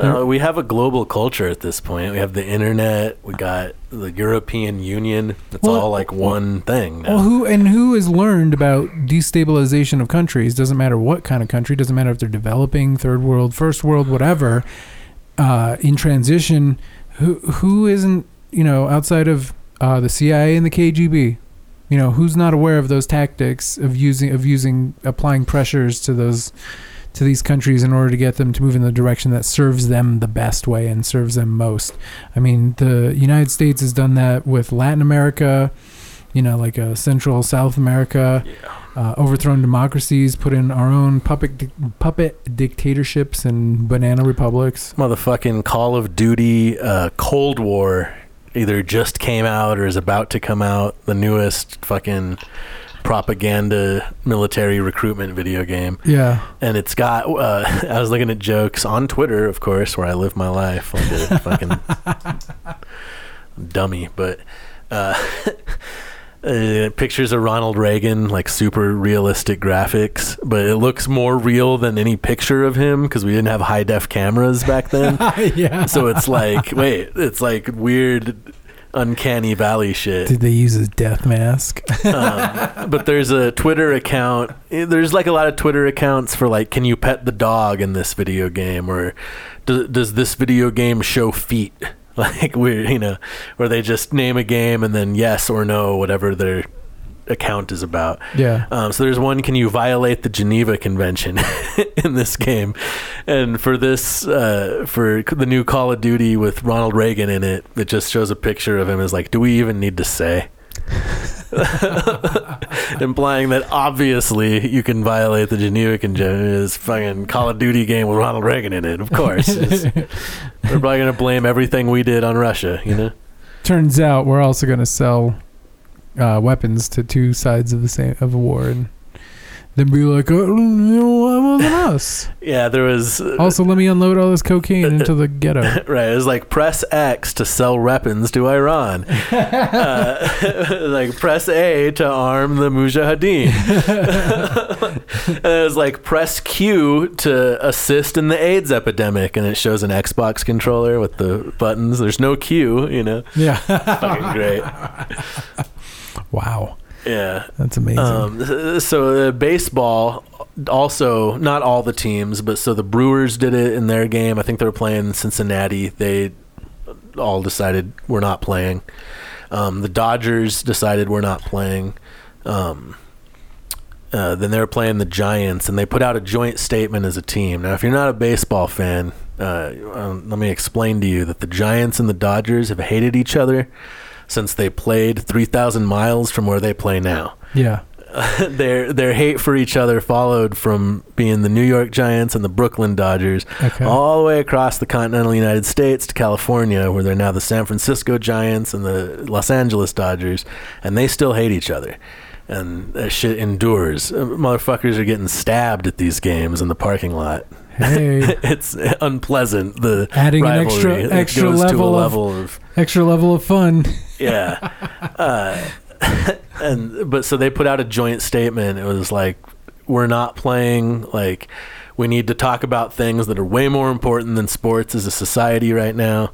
Uh, we have a global culture at this point. We have the internet. We got the European Union. It's Well, all like one thing. Now. Well, who and who has learned about destabilization of countries? Doesn't matter what kind of country. Doesn't matter if they're developing, third world, first world, whatever. Uh, in transition, who who isn't you know outside of uh, the CIA and the KGB? You know who's not aware of those tactics of using of using applying pressures to those to these countries in order to get them to move in the direction that serves them the best way and serves them most. I mean, the United States has done that with Latin America, you know, like uh, Central South America, uh, overthrown democracies, put in our own puppet di- puppet dictatorships and banana republics. Motherfucking Call of Duty uh, Cold War either just came out or is about to come out. The newest fucking propaganda military recruitment video game. Yeah. And it's got, uh, [laughs] I was looking at jokes on Twitter, of course, where I live my life like a [laughs] fucking dummy. But uh, [laughs] uh, pictures of Ronald Reagan, like super realistic graphics, but it looks more real than any picture of him because we didn't have high def cameras back then. yeah. so it's like, wait, it's like weird, uncanny valley shit. Did they use his death mask? Um, but there's a Twitter account. eh, There's like a lot of Twitter accounts for like, can you pet the dog in this video game, or does does this video game show feet? [laughs] Like we're you know, where they just name a game and then yes or no, whatever their account is about. yeah. Um, so there's one: Can you violate the Geneva Convention [laughs] in this game? And for this, uh, for the new Call of Duty with Ronald Reagan in it, it just shows a picture of him as like, do we even need to say? [laughs] Implying that obviously you can violate the Geneva Convention. Is fucking Call of Duty game with Ronald Reagan in it, of course. [laughs] We're probably gonna blame everything we did on Russia, you know. Turns out we're also going to sell uh, weapons to two sides of the same of a war and then be like, oh, know, it wasn't [laughs] us. Yeah, there was Also, let me unload all this cocaine into the ghetto. [laughs] Right, it was like press X to sell weapons to Iran. [laughs] uh, like press A to arm the Mujahideen. and it was like press Q to assist in the AIDS epidemic, and it shows an Xbox controller with the buttons. There's no Q, you know. Yeah. Fucking great. Wow. Yeah. That's amazing. Um, so uh, baseball, also not all the teams, but so the Brewers did it in their game. I think they were playing Cincinnati. They all decided we're not playing. Um, the Dodgers decided we're not playing. Um, uh, then they were playing the Giants, and they put out a joint statement as a team. Now, if you're not a baseball fan, uh, um, let me explain to you that the Giants and the Dodgers have hated each other since they played 3,000 miles from where they play now. yeah. [laughs] their their hate for each other followed from being the New York Giants and the Brooklyn Dodgers Okay. all the way across the continental United States to California where they're now the San Francisco Giants and the Los Angeles Dodgers and they still hate each other and that shit endures Uh, motherfuckers are getting stabbed at these games in the parking lot Hey, [laughs] it's unpleasant the Adding an extra-. It extra goes to a level of- of extra level of fun. [laughs] yeah. Uh, [laughs] and but so they put out a joint statement. It was like we're not playing like we need to talk about things that are way more important than sports as a society right now.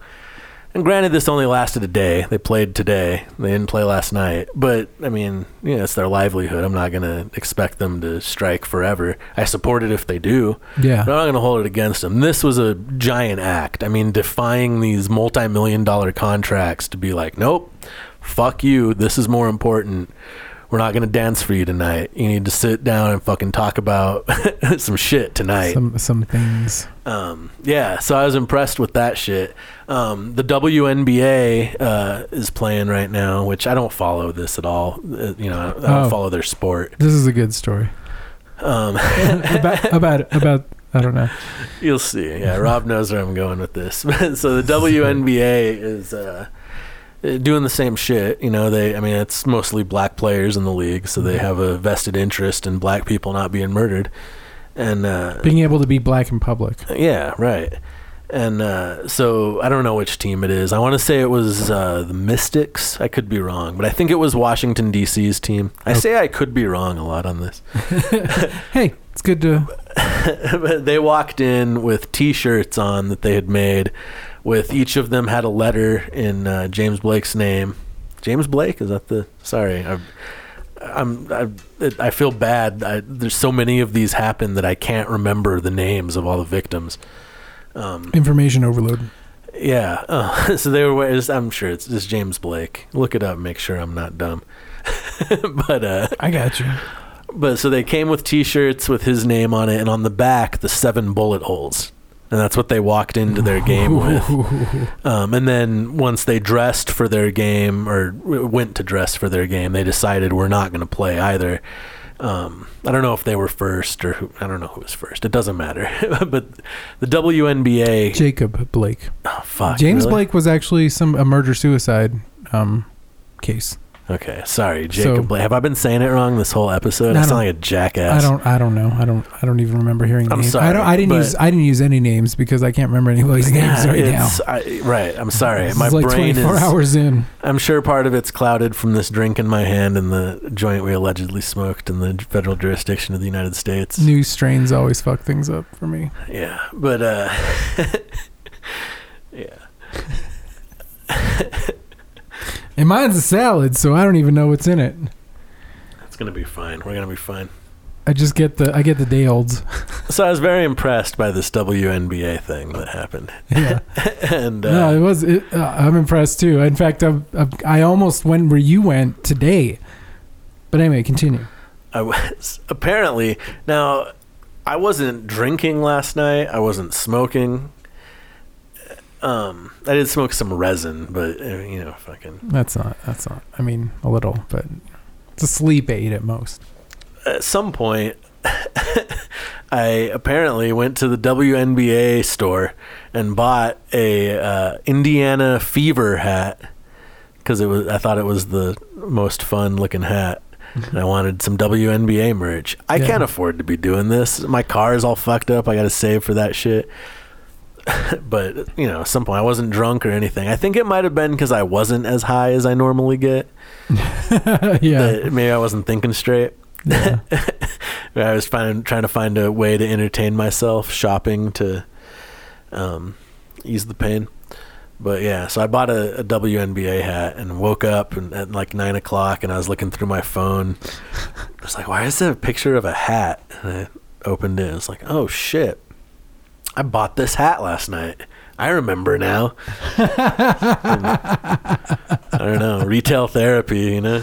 And granted, this only lasted a day. They played today. They didn't play last night. But I mean, you know, it's their livelihood. I'm not gonna expect them to strike forever. I support it if they do. Yeah. But I'm not going to hold it against them. This was a giant act. I mean, defying these multi million dollar contracts to be like, nope, fuck you. This is more important. We're not going to dance for you tonight. You need to sit down and fucking talk about [laughs] some shit tonight. Some some things. Um, yeah, so I was impressed with that shit. Um, the WNBA uh, is playing right now, which I don't follow this at all. Uh, you know, I don't Oh. follow their sport. This is a good story. Um, [laughs] about about about I don't know. You'll see. Yeah, Rob knows where I'm going with this. [laughs] so the WNBA is uh, doing the same shit. You know, they. I mean, it's mostly black players in the league, so they have a vested interest in black people not being murdered. And uh, Being able to be black in public. yeah, right. And uh, so I don't know which team it is. I want to say it was uh, the Mystics. I could be wrong, but I think it was Washington D.C.'s team. I say I could be wrong a lot on this. [laughs] Hey, it's good to [laughs] they walked in with T-shirts on that they had made, with each of them had a letter in uh, James Blake's name. James Blake is that the? Sorry, I, I'm. I, I feel bad. I, there's so many of these happen that I can't remember the names of all the victims. Um, information overload. yeah. Uh, [laughs] so they were. I'm sure it's just James Blake. Look it up. Make sure I'm not dumb. [laughs] but uh, I got you. but so they came with T-shirts with his name on it, and on the back the seven bullet holes, and that's what they walked into their game [laughs] with. Um, and then once they dressed for their game or went to dress for their game, they decided we're not going to play either. Um, I don't know if they were first or who, I don't know who was first. It doesn't matter. [laughs] but the WNBA. Jacob Blake. oh, fuck. James really? Blake was actually some a murder suicide um, case. Okay, sorry, Jacob So- Blake. Have I been saying it wrong this whole episode? I, I sound like a jackass. I don't. I don't know. I don't. I don't even remember hearing. I'm names. sorry, I don't. I didn't use. I didn't use any names because I can't remember anybody's names Yeah, right now. I, right. I'm sorry. This My is like brain 24 is. hours in. I'm sure part of it's clouded from this drink in my hand and the joint we allegedly smoked in the federal jurisdiction of the United States. New strains always fuck things up for me. Yeah, but uh, [laughs] yeah. [laughs] And mine's a salad, so I don't even know what's in it. It's gonna be fine. We're gonna be fine. I just get the. I get the day olds. So I was very impressed by this WNBA thing that happened, Yeah. [laughs] and uh, no, it was. It, uh, I'm impressed too. In fact, I, I almost went where you went today. But anyway, continue. I was apparently now. I wasn't drinking last night. I wasn't smoking. Um, I did smoke some resin, but uh, you know, fucking. That's not. That's not. I mean, a little, but it's a sleep aid at most. At some point, [laughs] I apparently went to the WNBA store and bought a uh, Indiana Fever hat because it was. I thought it was the most fun looking hat. And I wanted some WNBA merch. I Yeah. can't afford to be doing this. My car is all fucked up. I got to save for that shit. [laughs] but you know, at some point I wasn't drunk or anything. I think it might have been because I wasn't as high as I normally get. [laughs] yeah. maybe I wasn't thinking straight. yeah. [laughs] I was trying to find a way to entertain myself, shopping to um, ease the pain. But yeah, so I bought a, a WNBA hat and woke up and at like nine o'clock, and I was looking through my phone. I was like, "Why is there a picture of a hat?" And I opened it. It was like, "Oh shit! I bought this hat last night. I remember now." I don't know, retail therapy, you know.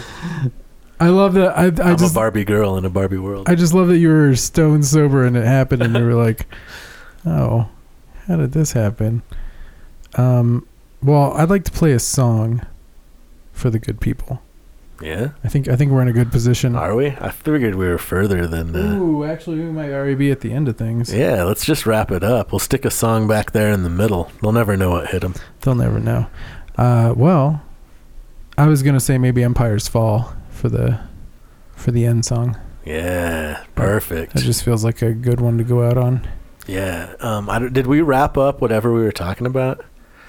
I love that. I, I I'm just. a Barbie girl in a Barbie world. I just love that you were stone sober and it happened, and you were like, [laughs] "Oh, how did this happen?" Um, well, I'd like to play a song for the good people. Yeah, I think I think we're in a good position. are we? I figured we were further than. Uh, Ooh, actually, we might already be at the end of things. yeah, let's just wrap it up. We'll stick a song back there in the middle. They'll never know what hit them. They'll never know. Uh, well, I was gonna say maybe Empires Fall for the for the end song. Yeah, perfect. That just feels like a good one to go out on. yeah. Um, I, did we wrap up whatever we were talking about?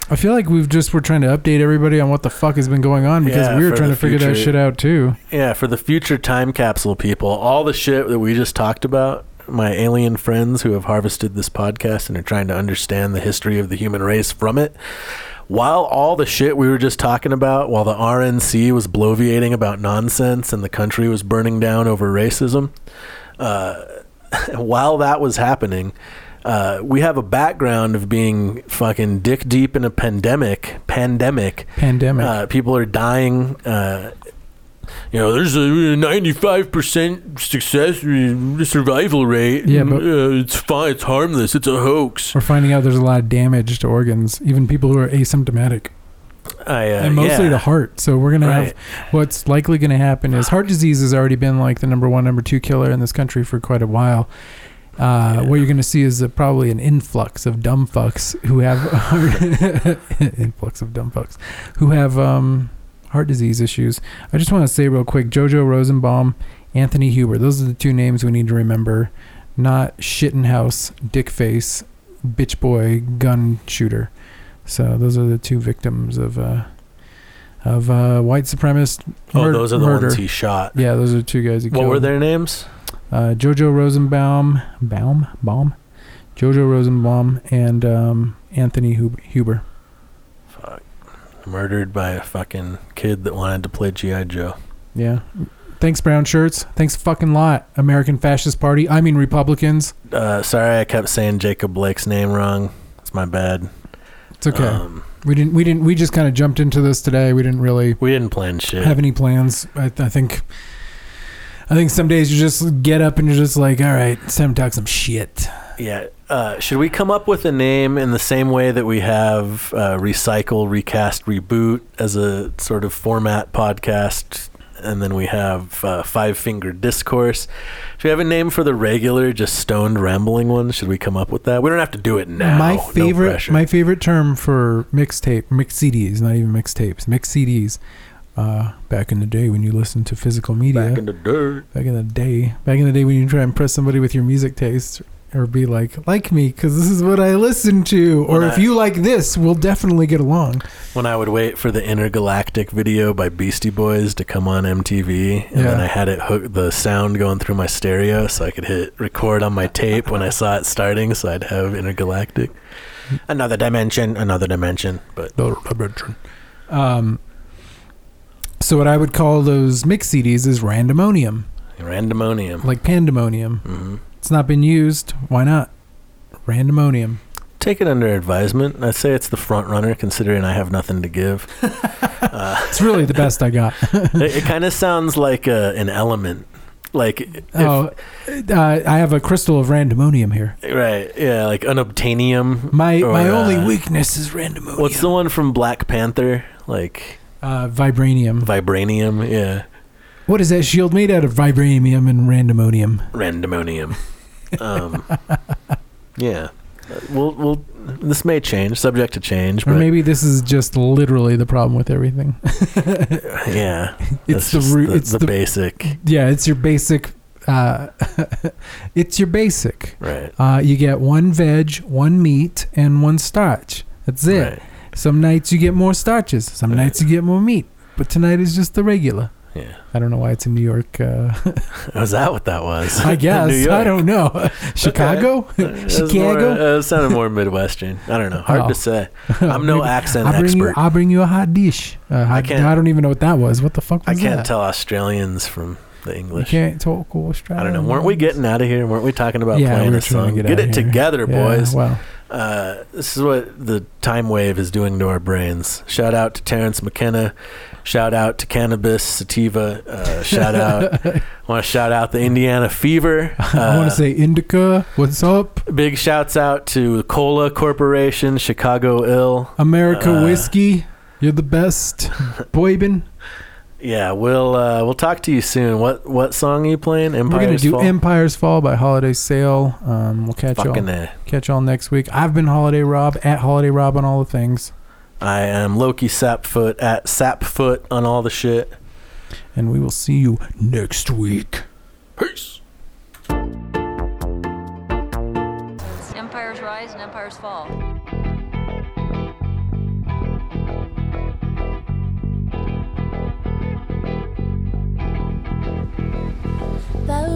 I feel like we've just we're trying to update everybody on what the fuck has been going on because Yeah, we were trying to figure that shit out too. Yeah, for the future time capsule people, all the shit that we just talked about, my alien friends who have harvested this podcast and are trying to understand the history of the human race from it. While all the shit we were just talking about, while the RNC was bloviating about nonsense and the country was burning down over racism, uh, [laughs] while that was happening, uh, we have a background of being fucking dick deep in a pandemic. Pandemic Pandemic. uh, people are dying. Uh, you know, there's a 95% success survival rate. Yeah, but- uh, it's fine. It's harmless. It's a hoax. we're finding out there's a lot of damage to organs, even people who are asymptomatic, I, uh, and mostly yeah. the heart. So we're gonna Right. have what's likely gonna happen is heart disease has already been like the number one, number two killer in this country for quite a while. Uh, What you're gonna see is a, probably an influx of dumb fucks who have [laughs] influx of dumb fucks who have um, heart disease issues. I just want to say real quick, Jojo Rosenbaum, Anthony Huber. Those are the two names we need to remember. Not Shittenhouse, Dickface, Bitch Boy, Gun Shooter. So those are the two victims of uh, of uh, white supremacist Oh, those are the murder. ones he shot. yeah, those are the two guys he What killed. were their names? Uh, Jojo Rosenbaum, Baum, Baum, Jojo Rosenbaum, and um, Anthony Huber. Fuck. Murdered by a fucking kid that wanted to play G.I. Joe. Yeah. Thanks, brown shirts. Thanks, fucking lot, American Fascist Party. I mean Republicans. Uh, sorry, I kept saying Jacob Blake's name wrong. It's my bad. It's okay. Um, we didn't. We didn't. We just kind of jumped into this today. We didn't really we didn't plan shit. have any plans. I, I think. I think some days you just get up and you're just like, all right, it's time to talk some shit. Yeah. Uh, should we come up with a name in the same way that we have uh, recycle, recast, reboot as a sort of format podcast, and then we have uh, Five Finger Discourse? Should we have a name for the regular, just stoned rambling one? Should we come up with that? We don't have to do it now. my favorite, pressure. my favorite term for mixtape, mix CDs, not even mixtapes, mix CDs. Uh, back in the day when you listened to physical media, back in the dirt. back in the day, back in the day when you try and impress somebody with your music taste, or be like, like me, because this is what I listen to, or When if I- you like this, we'll definitely get along. When I would wait for the Intergalactic video by Beastie Boys to come on MTV, and then I had it hook the sound going through my stereo, so I could hit record on my tape when I saw it starting, so I'd have Intergalactic. Another dimension, another dimension, but Um, so what I would call those mix CDs is randomonium, randomonium. like pandemonium. hmm It's not been used. Why not? Randomonium. Take it under advisement. I'd say it's the front runner, considering I have nothing to give. [laughs] It's really the best I got. [laughs] it it kind of sounds like a, an element, like if, oh, uh, I have a crystal of randomonium here. right, yeah, like unobtainium. My or, my only uh, weakness is randomonium. What's the one from Black Panther? Like uh, vibranium? vibranium, yeah. What is that shield made out of? Vibranium and randomonium. randomonium. Um, [laughs] yeah, we'll we'll this may change, subject to change, Or but maybe this is just literally the problem with everything. [laughs] yeah, [laughs] It's the root. the, It's the the basic, yeah. It's your basic. Uh, it's your basic. right? Uh, you get one veg, one meat, and one starch. That's it. Right. Some nights you get more starches. Some Right. nights you get more meat. But tonight is just the regular. Yeah, I don't know why it's in New York. Uh, [laughs] was that what that was? I [laughs] guess. I don't know. Chicago, It was more- Chicago. uh, it sounded [laughs] more Midwestern. I don't know. Hard Oh. to say. I'm no accent I'll bring expert. you. I'll bring you a hot dish. Uh, hot, I can't- I don't even know what that was. What the fuck was that? I can't that? tell Australians from the You English. can't talk I don't know. Weren't we getting out of here? Weren't we talking about Yeah, playing were a song? get Get, it here. together, Yeah, boys. Well, Uh, this is what the time wave is doing to our brains. Shout out to Terence McKenna. Shout out to Cannabis Sativa. Uh, shout [laughs] out. I want to shout out the Indiana Fever. [laughs] Uh, I want to say Indica. What's up, big shouts out to Cola Corporation, Chicago Ill. America Uh, whiskey? You're the best, [laughs] Boybin. Yeah, we'll uh, we'll talk to you soon. What what song are you playing? We're gonna do Fall. Empires Fall by Holiday Sail. Um, we'll catch Fucking y'all A. catch y'all next week. I've been Holiday Rob at Holiday Rob on all the things, I am Lowki Sapfoot at Sapfoot on all the shit. and we will see you next week. Peace. Empires rise and empires fall. The